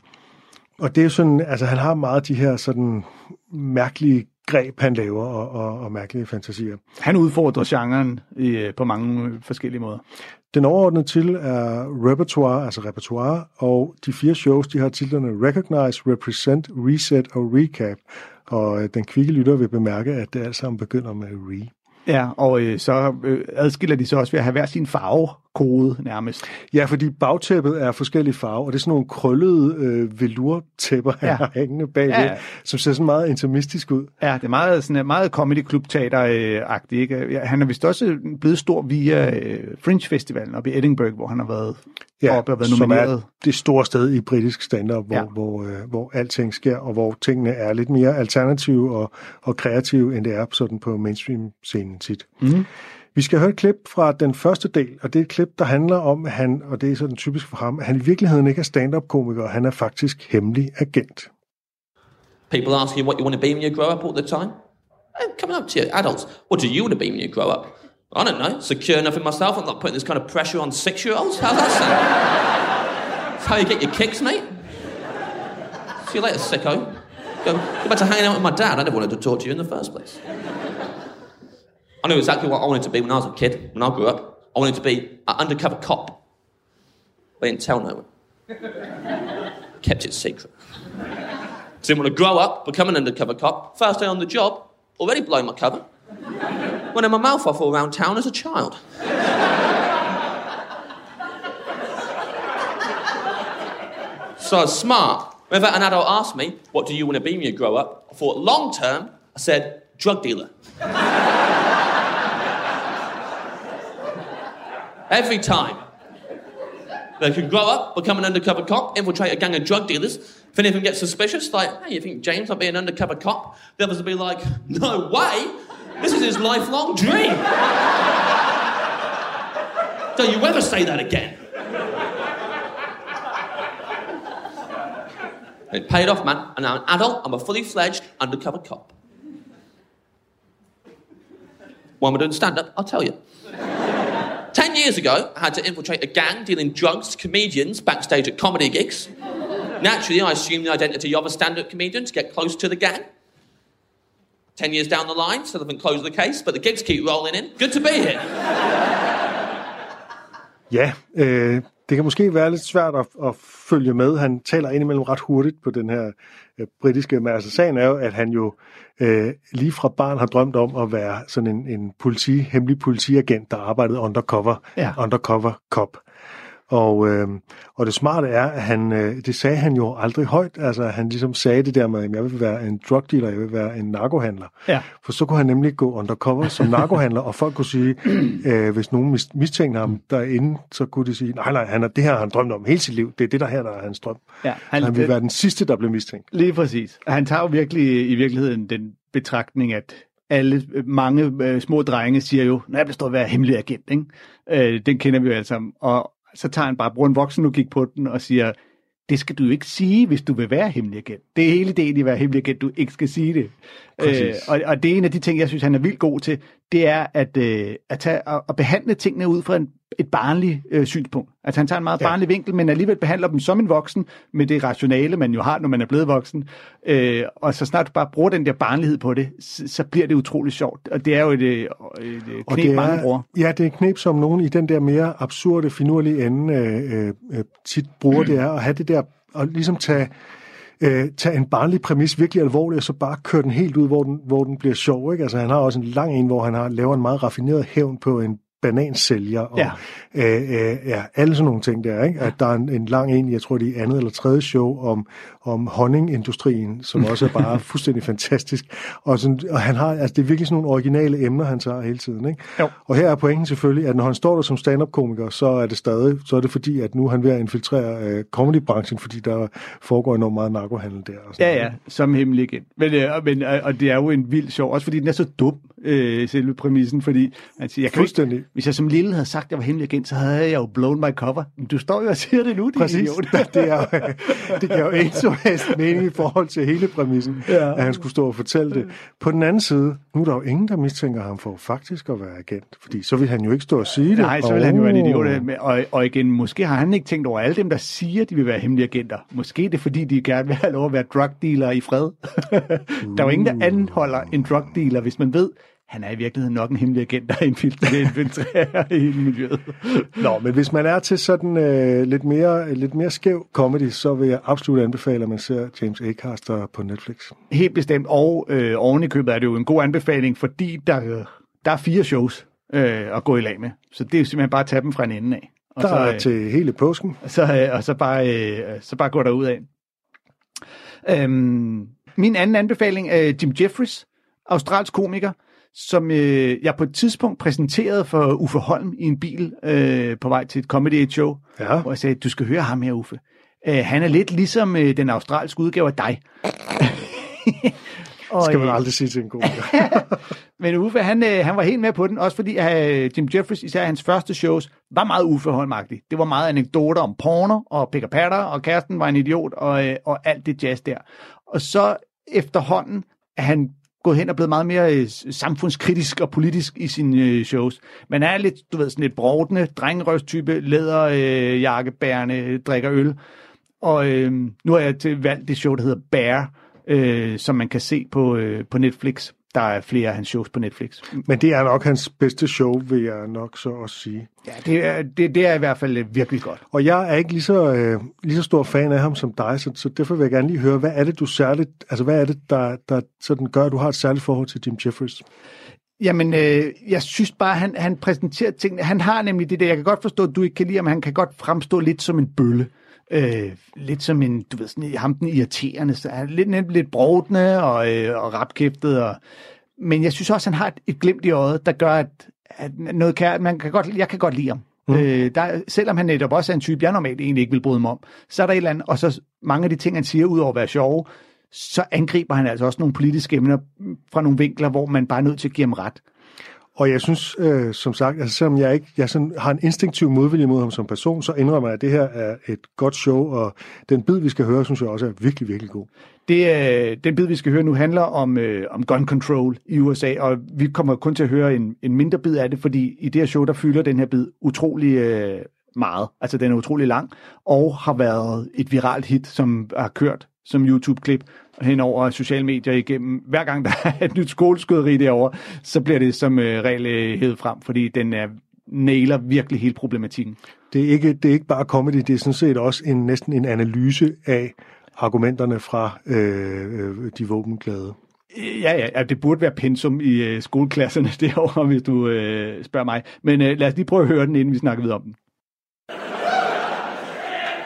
og det er jo sådan, altså han har meget de her sådan mærkelige greb, han laver, og, og, og mærkelige fantasier. Han udfordrer genren i, på mange forskellige måder. Den overordnede titel er repertoire, altså repertoire, og de fire shows, de har titlerne Recognize, Represent, Reset og Recap. Og øh, den kvikke lytter vil bemærke, at det alt sammen begynder med re. Ja, og øh, så øh, adskiller de sig også ved at have hver sin farvekode nærmest. Ja, fordi bagtæppet er forskellige farver, og det er sådan nogle krøllede øh, velurtæpper, han Ja. har hængende bagved, Ja, som ser sådan meget intimistisk ud. Ja, det er meget, sådan, meget comedy club teater agtigt ikke? Ja, Han er vist også blevet stor via øh, Fringe Festivalen oppe i Edinburgh, hvor han har været Ja, oppe og været som nomineret. er det store sted i britisk stand-up, hvor, Ja. hvor, øh, hvor alting sker, og hvor tingene er lidt mere alternative og, og kreative, end det er sådan på mainstream-scenen tit. Mhm. Vi skal høre et klip fra den første del, og det er et klip, der handler om, at han, og det er sådan typisk for ham, at han i virkeligheden ikke er stand-up-komiker, han er faktisk hemmelig agent. People ask you what you want to be when you grow up all the time. I'm coming up to you, adults. What do you want to be when you grow up? I don't know. Secure enough in myself. I'm not putting this kind of pressure on six-year-olds. How's that sound? That's how you get your kicks, mate. See you later, sicko. Go, go back to hanging out with my dad. I never wanted to talk to you in the first place. I knew exactly what I wanted to be when I was a kid. When I grew up, I wanted to be an undercover cop. I didn't tell no one. Kept it secret. Didn't want to grow up, become an undercover cop. First day on the job, already blown my cover. In my mouth off all around town as a child. so I was smart. Whenever an adult asked me, What do you want to be when you grow up? I thought long term, I said, drug dealer. Every time. They can grow up, become an undercover cop, infiltrate a gang of drug dealers. If any of them get suspicious, like, hey, you think James might be an undercover cop? The others will be like, no way! This is his lifelong dream! Don't you ever say that again. It paid off, man. And now I'm an adult, I'm a fully fledged undercover cop. When we're doing stand up, I'll tell you. Years ago, I had to infiltrate a gang dealing drugs to comedians backstage at comedy gigs. Naturally, I assumed the identity of a stand up comedian to get close to the gang. Ten years down the line, still haven't closed the case, but the gigs keep rolling in. Good to be here. Yeah, øh, det kan måske være lidt svært at, at følge med. Han taler indimellem ret hurtigt på den her øh, britiske, men altså sagen er jo, at han jo øh, lige fra barn har drømt om at være sådan en, en politi, hemmelig politiagent, der arbejdede undercover, Ja. undercover cop. Og, øh, og det smarte er, at han, øh, det sagde han jo aldrig højt. Altså han ligesom sagde det der med, at jeg vil være en drug dealer, jeg vil være en narkohandler. Ja. For så kunne han nemlig gå undercover som narkohandler, og folk kunne sige, øh, hvis nogen mis- mistænkte ham derinde, så kunne de sige, nej, nej, han er, det her har han drømt om hele sit liv. Det er det, der her, der er hans drøm. Ja, Han, han- han vil være den sidste, der blev mistænkt. Lige præcis. Han tager jo virkelig i virkeligheden den betragtning, at alle mange øh, små drenge siger jo, når jeg består at være hemmelig agent, ikke? Øh, den kender vi jo alle sammen. Og så tager han bare, bruger en voksen logik på den og siger, det skal du ikke sige, hvis du vil være hemmelig agent. Det er hele ideen i at være hemmelig agent, du ikke skal sige det. Præcis. og, og det er en af de ting, jeg synes, han er vildt god til, det er at, øh, at, tage, at, at behandle tingene ud fra en, et barnligt øh, synspunkt. Altså han tager en meget Ja. barnlig vinkel, men alligevel behandler dem som en voksen, med det rationale, man jo har, når man er blevet voksen. Øh, og så snart du bare bruger den der barnlighed på det, så, så bliver det utrolig sjovt. Og det er jo et, øh, et, et Og knep, det mange er, bruger. ja, det er et knep, som nogen i den der mere absurde, finurlige ende øh, øh, tit bruger, det er at have det der, og ligesom tage, øh, tage en barnlig præmis virkelig alvorligt, og så bare køre den helt ud, hvor den, hvor den bliver sjov. Ikke? Altså, han har også en lang en, hvor han har, laver en meget raffineret hævn på en banansælger, og Ja. øh, øh, ja, alle sådan nogle ting der. Ikke? At der er en, en lang en, jeg tror det er andet eller tredje show, om, om honningindustrien, som også er bare fuldstændig fantastisk. Og, sådan, og han har, altså, det er virkelig sådan nogle originale emner, han tager hele tiden. Ikke? Jo. Og her er pointen selvfølgelig, at når han står der som stand-up-komiker, så er det stadig, så er det fordi, at nu er han ved at infiltrere øh, comedy-branchen, fordi der foregår enormt meget narkohandel der. Og sådan Ja, ja, som hemmelig igen. Men, øh, men, øh, og det er jo en vild sjov, også fordi den er så dum, øh, selve præmissen, fordi siger, jeg kan. Ikke, hvis jeg som lille havde sagt, at jeg var hemmelig igen, så havde jeg jo blown my cover. Men du står jo og siger det nu, din Præcis. idiot. det, er, det giver jo ikke så helst mening i forhold til hele præmissen, Ja. at han skulle stå og fortælle det. På den anden side, nu er der jo ingen, der mistænker ham for faktisk at være agent, fordi så vil han jo ikke stå og sige det. Nej, så vil han jo være en idiot. Og, og igen, måske har han ikke tænkt over alle dem, der siger, de vil være hemmelige agenter. Måske er det fordi, de gerne vil have lov at være drug dealer i fred. der er jo ingen, der anholder en drug dealer, hvis man ved, han er i virkeligheden nok en hemmelig agent, der infiltrerer i hele miljøet. Nå, men hvis man er til sådan øh, lidt, mere, lidt mere skæv comedy, så vil jeg absolut anbefale, at man ser James Acaster på Netflix. Helt bestemt. Og øh, oven i købet er det jo en god anbefaling, fordi der, øh, der er fire shows øh, at gå i lag med. Så det er jo simpelthen bare at tage dem fra en ende af. Og Der så, øh, til hele påsken. så, øh, og så bare, øh, så bare gå derud af. Øhm, min anden anbefaling er Jim Jeffries, australsk komiker, som øh, jeg på et tidspunkt præsenterede for Uffe Holm i en bil øh, på vej til et Comedy Show, Ja. hvor jeg sagde, du skal høre ham her, Uffe. Øh, han er lidt ligesom øh, den australske udgave af dig. Og, Skal man øh, aldrig sige til en god Men Uffe, han, øh, han var helt med på den, også fordi øh, Jim Jeffries, især hans første shows, var meget Uffe. Det var meget anekdoter om porno, og pick patter, og kæresten var en idiot, og, øh, og alt det jazz der. Og så efterhånden er han gået hen og blevet meget mere øh, samfundskritisk og politisk i sine øh, shows. Men er lidt, du ved, sådan lidt brovdende, drengerøvstype, læderjakkebærende, øh, drikker øl. Og øh, nu har jeg til valgt det show, der hedder Bear, øh, som man kan se på, øh, på Netflix. Der er flere af hans shows på Netflix. Men det er nok hans bedste show, vil jeg nok så også sige. Ja, det er, det, det er i hvert fald øh, virkelig godt. Og jeg er ikke lige så, øh, lige så stor fan af ham som dig, så, så derfor vil jeg gerne lige høre, hvad er det, du særligt, altså hvad er det, der, der sådan gør, at du har et særligt forhold til Jim Jeffries? Jamen, øh, jeg synes bare, han, han præsenterer tingene. Han har nemlig det der, jeg kan godt forstå, at du ikke kan lide ham, han kan godt fremstå lidt som en bølle. Øh, lidt som en, du ved, sådan, ham den irriterende, så han er lidt, lidt, lidt brodende og, øh, og rapkæftet. Og, men jeg synes også, han har et, et glimt i øjet, der gør, at, at noget kan, man kan godt, jeg kan godt lide ham. Mm. Øh, der, selvom han netop også er en type, jeg normalt egentlig ikke vil bryde mig om, så er der et eller andet, og så mange af de ting, han siger, udover at være sjove, så angriber han altså også nogle politiske emner fra nogle vinkler, hvor man bare er nødt til at give ham ret. Og jeg synes, øh, som sagt, altså selvom jeg ikke jeg sådan, har en instinktiv modvilje mod ham som person, så indrømmer jeg, at det her er et godt show, og den bid, vi skal høre, synes jeg også er virkelig, virkelig god. Det, øh, den bid, vi skal høre nu, handler om, øh, om gun control i USA, og vi kommer kun til at høre en, en mindre bid af det, fordi i det her show, der fylder den her bid utrolig øh, meget. Altså, den er utrolig lang, og har været et viralt hit, som har kørt som YouTube-klip hen over sociale medier igennem. Hver gang der er et nyt skoleskøderi derovre, så bliver det som øh, regel øh, hævet frem, fordi den er nailer virkelig hele problematikken. Det er, ikke, det er ikke bare comedy, det er sådan set også en, næsten en analyse af argumenterne fra øh, øh, de våbenglade. Ja, ja, ja, det burde være pensum i øh, skoleklasserne derovre, hvis du øh, spørger mig. Men øh, lad os lige prøve at høre den, inden vi snakker videre om den.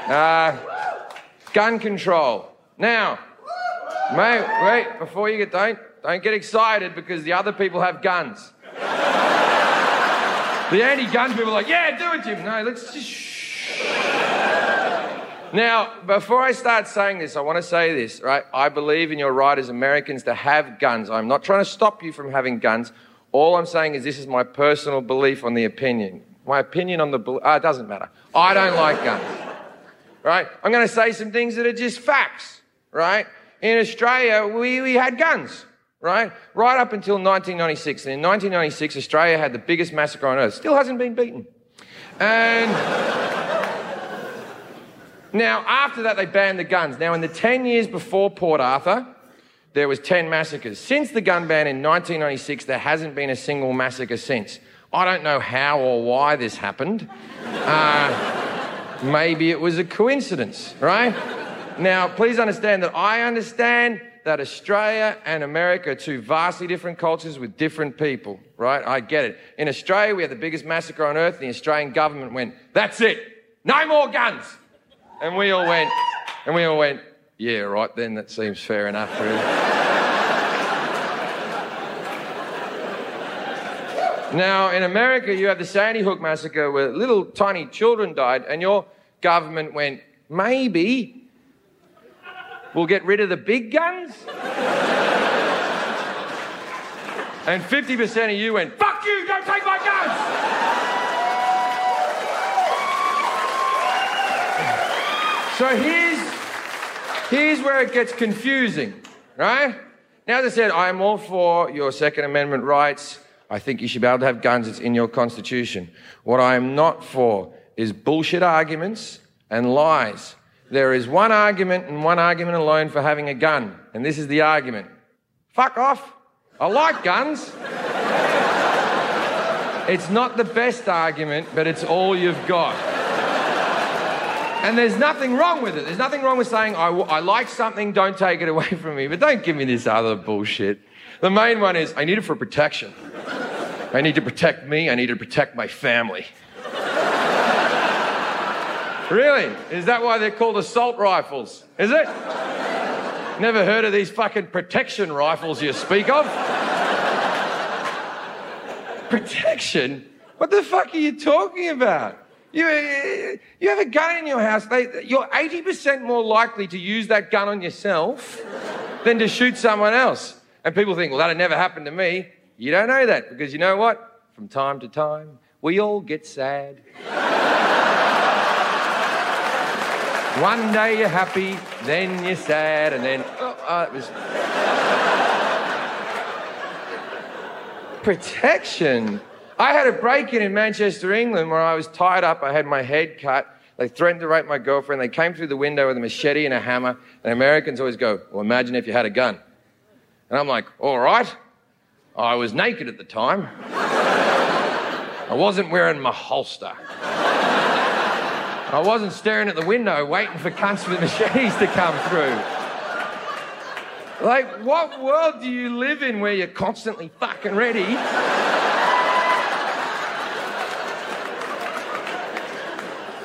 Uh, gun control. Now, mate, wait, before you get, don't, don't get excited because the other people have guns. the anti-gun people are like, yeah, do it, Jim. No, let's just shh. Now, before I start saying this, I want to say this, right? I believe in your right as Americans to have guns. I'm not trying to stop you from having guns. All I'm saying is this is my personal belief on the opinion. My opinion on the, uh, it doesn't matter. I don't like guns, right? I'm going to say some things that are just facts, right? In Australia, we, we had guns, right? Right up until 1996. And in 1996, Australia had the biggest massacre on earth. Still hasn't been beaten. And now, after that, they banned the guns. Now, in the 10 years before Port Arthur, there was 10 massacres. Since the gun ban in 1996, there hasn't been a single massacre since. I don't know how or why this happened. Uh, maybe it was a coincidence, right? Now, please understand that I understand that Australia and America are two vastly different cultures with different people, right? I get it. In Australia, we had the biggest massacre on earth, and the Australian government went, that's it, no more guns. And we all went, and we all went, yeah, right then, that seems fair enough, really. now, in America, you have the Sandy Hook massacre where little tiny children died, and your government went, maybe we'll get rid of the big guns? and 50% of you went, fuck you, don't take my guns! So here's, here's where it gets confusing, right? Now, as I said, I'm all for your Second Amendment rights. I think you should be able to have guns. It's in your Constitution. What I am not for is bullshit arguments and lies. There is one argument and one argument alone for having a gun, and this is the argument. Fuck off. I like guns. it's not the best argument, but it's all you've got. And there's nothing wrong with it. There's nothing wrong with saying, I, I like something, don't take it away from me. But don't give me this other bullshit. The main one is, I need it for protection. I need to protect me, I need to protect my family. Really? Is that why they're called assault rifles? Is it? Never heard of these fucking protection rifles you speak of? protection? What the fuck are you talking about? You, uh, you have a gun in your house, they, you're 80% more likely to use that gun on yourself than to shoot someone else. And people think, well, that'd never happen to me. You don't know that because you know what? From time to time, we all get sad. One day you're happy, then you're sad, and then, oh, oh, it was. Protection. I had a break in in Manchester, England, where I was tied up. I had my head cut. They threatened to rape my girlfriend. They came through the window with a machete and a hammer. And Americans always go, Well, imagine if you had a gun. And I'm like, All right. I was naked at the time. I wasn't wearing my holster. I wasn't staring at the window waiting for cunts with machetes to come through. Like, what world do you live in where you're constantly fucking ready?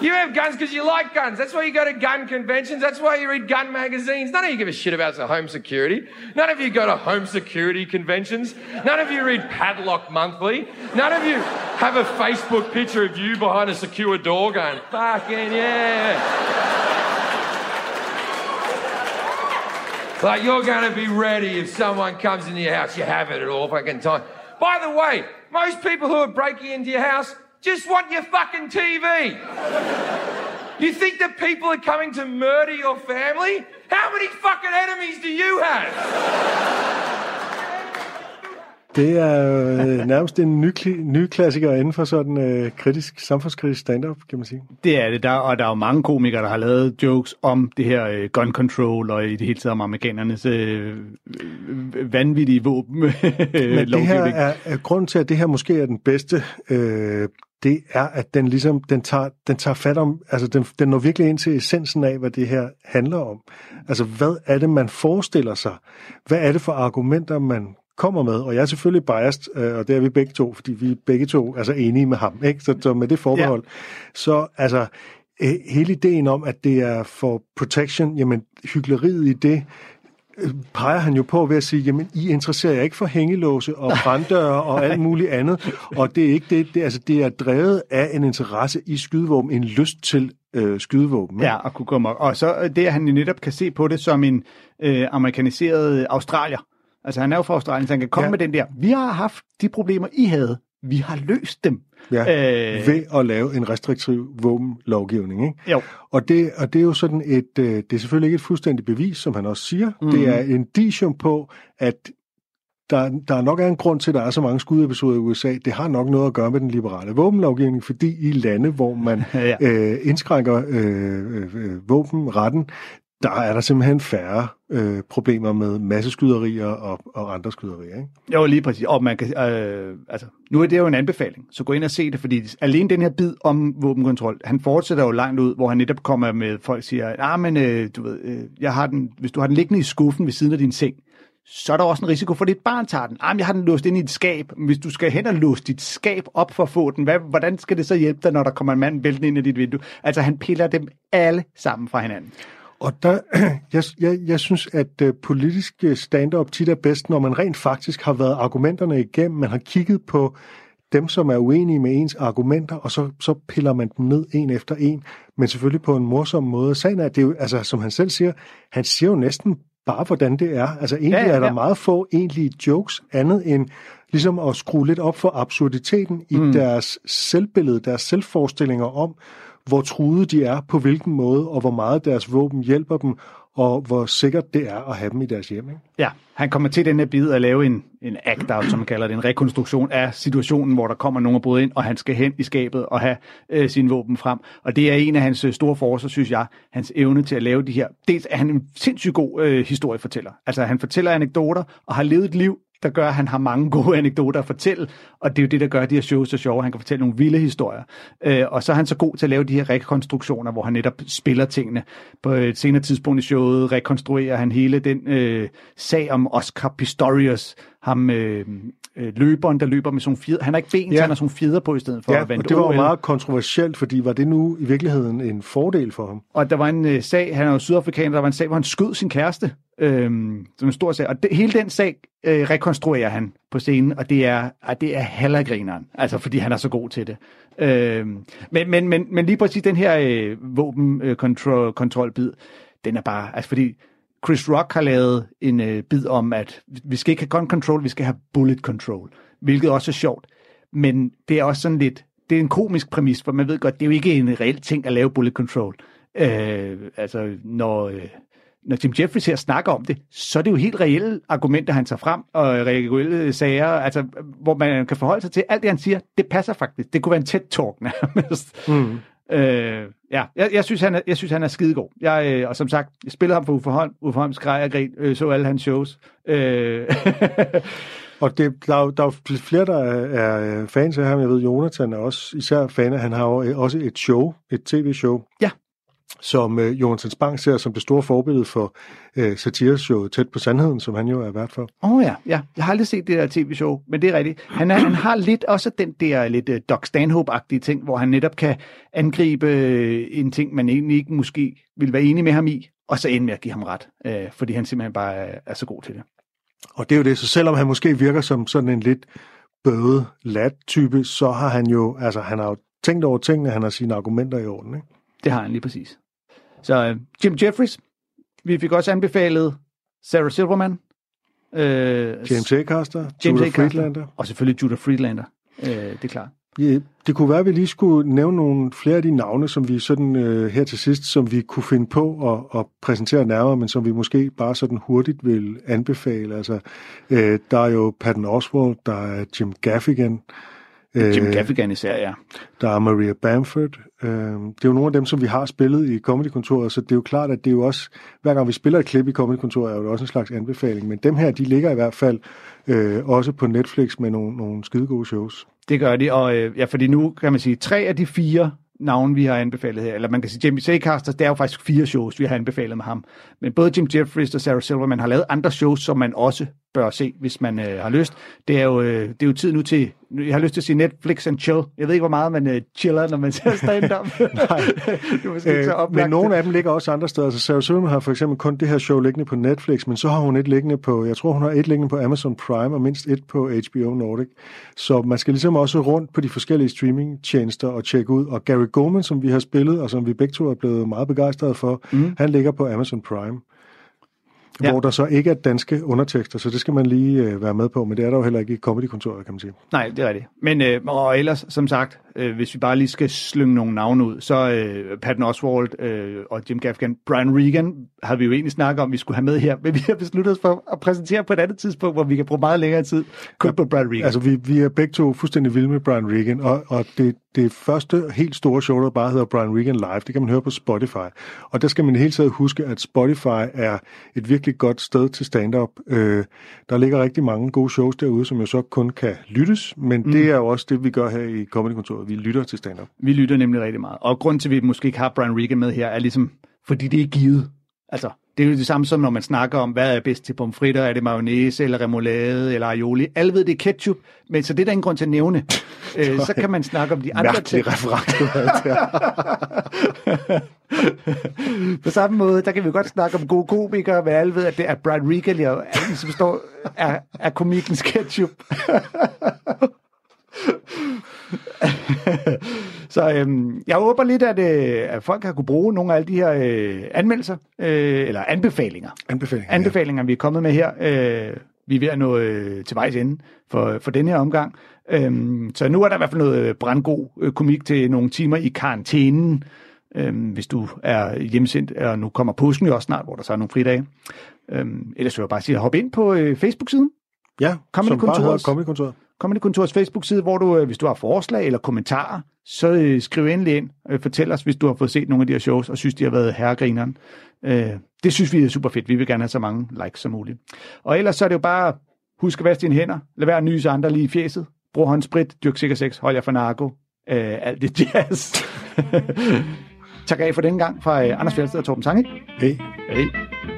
You have guns because you like guns. That's why you go to gun conventions. That's why you read gun magazines. None of you give a shit about home security. None of you go to home security conventions. None of you read Padlock Monthly. None of you have a Facebook picture of you behind a secure door going, fucking yeah. Like you're going to be ready if someone comes into your house. You have it at all fucking time. By the way, most people who are breaking into your house just want your fucking TV. You think that people are coming to murder your family? How many fucking enemies do you have? Det er øh, nærmest en ny, ny klassiker inden for sådan øh, kritisk, samfundskritisk stand-up, kan man sige. Det er det, der, og der er jo mange komikere, der har lavet jokes om det her øh, gun control, og i det hele taget om amerikanernes øh, vanvittige våben. Men det her er, er grunden til, at det her måske er den bedste øh, det er, at den ligesom, den tager, den tager fat om, altså den, den når virkelig ind til essensen af, hvad det her handler om. Altså, hvad er det, man forestiller sig? Hvad er det for argumenter, man kommer med? Og jeg er selvfølgelig biased, øh, og det er vi begge to, fordi vi er begge to altså enige med ham, ikke? Så, så med det forbehold. Ja. Så altså, øh, hele ideen om, at det er for protection, jamen, hyggeleriet i det, peger han jo på ved at sige, jamen I interesserer jer ikke for hængelåse og branddøre og alt muligt andet, og det er ikke det, det, altså, det er drevet af en interesse i skydevåben, en lyst til øh, skydevåben. Ja, og kunne komme Og så det, at han netop kan se på det som en øh, amerikaniseret australier. Altså han er jo fra Australien, så han kan komme ja. med den der, vi har haft de problemer, I havde, vi har løst dem. Ja, øh, ved at lave en restriktiv våbenlovgivning. Ikke? Jo. Og det, og det er jo sådan et, øh, det er selvfølgelig ikke et fuldstændigt bevis, som han også siger. Mm. Det er en dicium på, at der, der nok er en grund til, at der er så mange skudepisoder i USA. Det har nok noget at gøre med den liberale våbenlovgivning, fordi i lande, hvor man ja. øh, indskrænker øh, øh, våbenretten, der er der simpelthen færre øh, problemer med masseskyderier og, og andre skyderier. Ikke? Jo, lige præcis. Og man kan, øh, altså, nu er det jo en anbefaling, så gå ind og se det, fordi alene den her bid om våbenkontrol, han fortsætter jo langt ud, hvor han netop kommer med, folk siger, ah, men øh, du ved, øh, jeg har den, hvis du har den liggende i skuffen ved siden af din seng, så er der også en risiko for, at dit barn tager den. Ah, jeg har den låst ind i et skab. Hvis du skal hen og låse dit skab op for at få den, hvad, hvordan skal det så hjælpe dig, når der kommer en mand væltende ind i dit vindue? Altså, han piller dem alle sammen fra hinanden. Og der, jeg, jeg, jeg synes, at uh, politisk stand-up tit er bedst, når man rent faktisk har været argumenterne igennem, man har kigget på dem, som er uenige med ens argumenter, og så, så piller man dem ned en efter en, men selvfølgelig på en morsom måde. Sagen er, at det er jo, altså, som han selv siger, han siger jo næsten bare, hvordan det er. Altså egentlig ja, ja, ja. er der meget få egentlige jokes, andet end ligesom at skrue lidt op for absurditeten i mm. deres selvbillede, deres selvforestillinger om, hvor truede de er, på hvilken måde, og hvor meget deres våben hjælper dem, og hvor sikkert det er at have dem i deres hjem. Ikke? Ja, han kommer til den her bid at lave en, en act-out, som man kalder det, en rekonstruktion af situationen, hvor der kommer nogen og bryder ind, og han skal hen i skabet og have øh, sine våben frem. Og det er en af hans øh, store forser, synes jeg, hans evne til at lave de her. Dels er han en sindssygt god øh, historiefortæller. Altså han fortæller anekdoter og har levet et liv, der gør, at han har mange gode anekdoter at fortælle, og det er jo det, der gør de her shows så sjove. Han kan fortælle nogle vilde historier. Øh, og så er han så god til at lave de her rekonstruktioner, hvor han netop spiller tingene. På et senere tidspunkt i showet rekonstruerer han hele den øh, sag om Oscar Pistorius, ham øh, øh, løberen, der løber med sådan fjeder. Han har ikke ben, ja. han har sådan fjeder på i stedet for ja, at vende og det var jo meget kontroversielt, fordi var det nu i virkeligheden en fordel for ham? Og der var en øh, sag, han er jo sydafrikaner, der var en sag, hvor han skød sin kæreste, Øhm, som en stor sag. Og det, hele den sag øh, rekonstruerer han på scenen, og det er, at det er hallergrineren, altså fordi han er så god til det. Øhm, men, men, men, men lige præcis den her øh, våbenkontrolbid, øh, den er bare, altså fordi Chris Rock har lavet en øh, bid om, at vi skal ikke have gun control, vi skal have bullet control, hvilket også er sjovt. Men det er også sådan lidt, det er en komisk præmis, for man ved godt, det er jo ikke en reel ting at lave bullet control. Øh, altså, når, øh, når Jim Jeffries her snakker om det, så er det jo helt reelle argumenter, han tager frem, og reelle sager, altså, hvor man kan forholde sig til, alt det, han siger, det passer faktisk. Det kunne være en tæt talk nærmest. Mm. Øh, ja, jeg, jeg, synes, han er, jeg synes, han er skidegod. Jeg, øh, og som sagt, jeg spillede ham for Uffe Holm. Uffe Holm skreg og grin, øh, så alle hans shows. Øh. og det, der, er, der er flere, der er, er fans af ham. Jeg ved, Jonathan er også især fan af, han har jo også et show, et tv-show. Ja som øh, Jonathan Spang ser som det store forbillede for øh, satireshowet Tæt på Sandheden, som han jo er vært for. Åh oh, ja, ja. Jeg har aldrig set det der tv-show, men det er rigtigt. Han, er, han har lidt også den der lidt uh, Doc Stanhope-agtige ting, hvor han netop kan angribe øh, en ting, man egentlig ikke måske vil være enig med ham i, og så ende med at give ham ret, øh, fordi han simpelthen bare er, er så god til det. Og det er jo det, så selvom han måske virker som sådan en lidt bøde lat type, så har han jo, altså han har jo tænkt over tingene, han har sine argumenter i orden, ikke? Det har han lige præcis. Så uh, Jim Jeffries. Vi fik også anbefalet Sarah Silverman. Uh, James Acaster. James Judah Friedlander. Og selvfølgelig Judah Friedlander. Uh, det er klart. Ja, det kunne være, at vi lige skulle nævne nogle flere af de navne, som vi sådan uh, her til sidst, som vi kunne finde på at, at præsentere nærmere, men som vi måske bare sådan hurtigt vil anbefale. Altså, uh, der er jo Patton Oswalt, der er Jim Gaffigan, Jim Gaffigan især, ja. Der er Maria Bamford. Øh, det er jo nogle af dem, som vi har spillet i Comedy-kontoret, så det er jo klart, at det er jo også, hver gang vi spiller et klip i Comedy-kontoret, er jo også en slags anbefaling. Men dem her, de ligger i hvert fald øh, også på Netflix med nogle, nogle skide gode shows. Det gør de, og øh, ja, fordi nu kan man sige, tre af de fire navne, vi har anbefalet her, eller man kan sige, Jamie Seacaster, det er jo faktisk fire shows, vi har anbefalet med ham. Men både Jim Jeffries og Sarah Silverman har lavet andre shows, som man også bør se, hvis man øh, har lyst. Det er, jo, øh, det er jo tid nu til, jeg har lyst til at sige Netflix and chill. Jeg ved ikke, hvor meget man øh, chiller, når man ser stand-up. Nej. det er måske øh, så men nogle af dem ligger også andre steder. Altså Sarah Silverman har for eksempel kun det her show liggende på Netflix, men så har hun et liggende på, jeg tror hun har et liggende på Amazon Prime, og mindst et på HBO Nordic. Så man skal ligesom også rundt på de forskellige streaming-tjenester og tjekke ud. Og Gary Goldman, som vi har spillet, og som vi begge to er blevet meget begejstrede for, mm. han ligger på Amazon Prime ja. hvor der så ikke er danske undertekster, så det skal man lige øh, være med på, men det er der jo heller ikke i Comedy-kontoret, kan man sige. Nej, det er det. Men øh, og ellers, som sagt, øh, hvis vi bare lige skal slynge nogle navne ud, så øh, Patton Oswalt øh, og Jim Gaffigan, Brian Regan havde vi jo egentlig snakket om, vi skulle have med her, men vi har besluttet os for at præsentere på et andet tidspunkt, hvor vi kan bruge meget længere tid kun ja, på Brian Regan. Altså, vi, vi er begge to fuldstændig vilde med Brian Regan, og, og det, det første helt store show, der bare hedder Brian Regan Live, det kan man høre på Spotify. Og der skal man hele tiden huske, at Spotify er et virkelig godt sted til stand-up. Øh, der ligger rigtig mange gode shows derude, som jo så kun kan lyttes, men mm. det er jo også det, vi gør her i Comedy-kontoret. Vi lytter til stand-up. Vi lytter nemlig rigtig meget. Og grund til, at vi måske ikke har Brian Regan med her, er ligesom, fordi det er givet. Altså, det er jo det samme som, når man snakker om, hvad er bedst til pomfritter, er det mayonnaise, eller remoulade, eller aioli. Alle ved, det er ketchup, men så det er der ingen grund til at nævne. øh, så kan man snakke om de andre ting. På samme måde, der kan vi godt snakke om gode komikere, men alle ved, at det er Brad Regan, som står, er, er komikens ketchup. så øhm, jeg håber lidt, at, øh, at folk har kunne bruge nogle af alle de her øh, anmeldelser, øh, eller anbefalinger. Anbefalinger, Anbefalinger, ja. vi er kommet med her. Øh, vi er ved at nå øh, til vejs ende for, for den her omgang. Øhm, så nu er der i hvert fald noget brandgod øh, komik til nogle timer i karantænen, øhm, hvis du er hjemsendt, og nu kommer påsken jo også snart, hvor der så er nogle fridage. Øhm, ellers vil jeg bare sige, hop ind på øh, Facebook-siden. Ja, Comedy som bare hedder Comedy-kontoret. Comedy Kontors Facebook-side, hvor du, øh, hvis du har forslag eller kommentarer, så øh, skriv endelig ind. Øh, fortæl os, hvis du har fået set nogle af de her shows, og synes, de har været herregrineren. Øh, det synes vi er super fedt. Vi vil gerne have så mange likes som muligt. Og ellers så er det jo bare, husk at vaske dine hænder. Lad være at nyse andre lige i fjeset. Brug håndsprit, dyrk sikker sex, hold jer for narko. Øh, alt det jazz. tak af for den gang fra øh, Anders Fjeldsted og Torben Sange. Hej. Hej.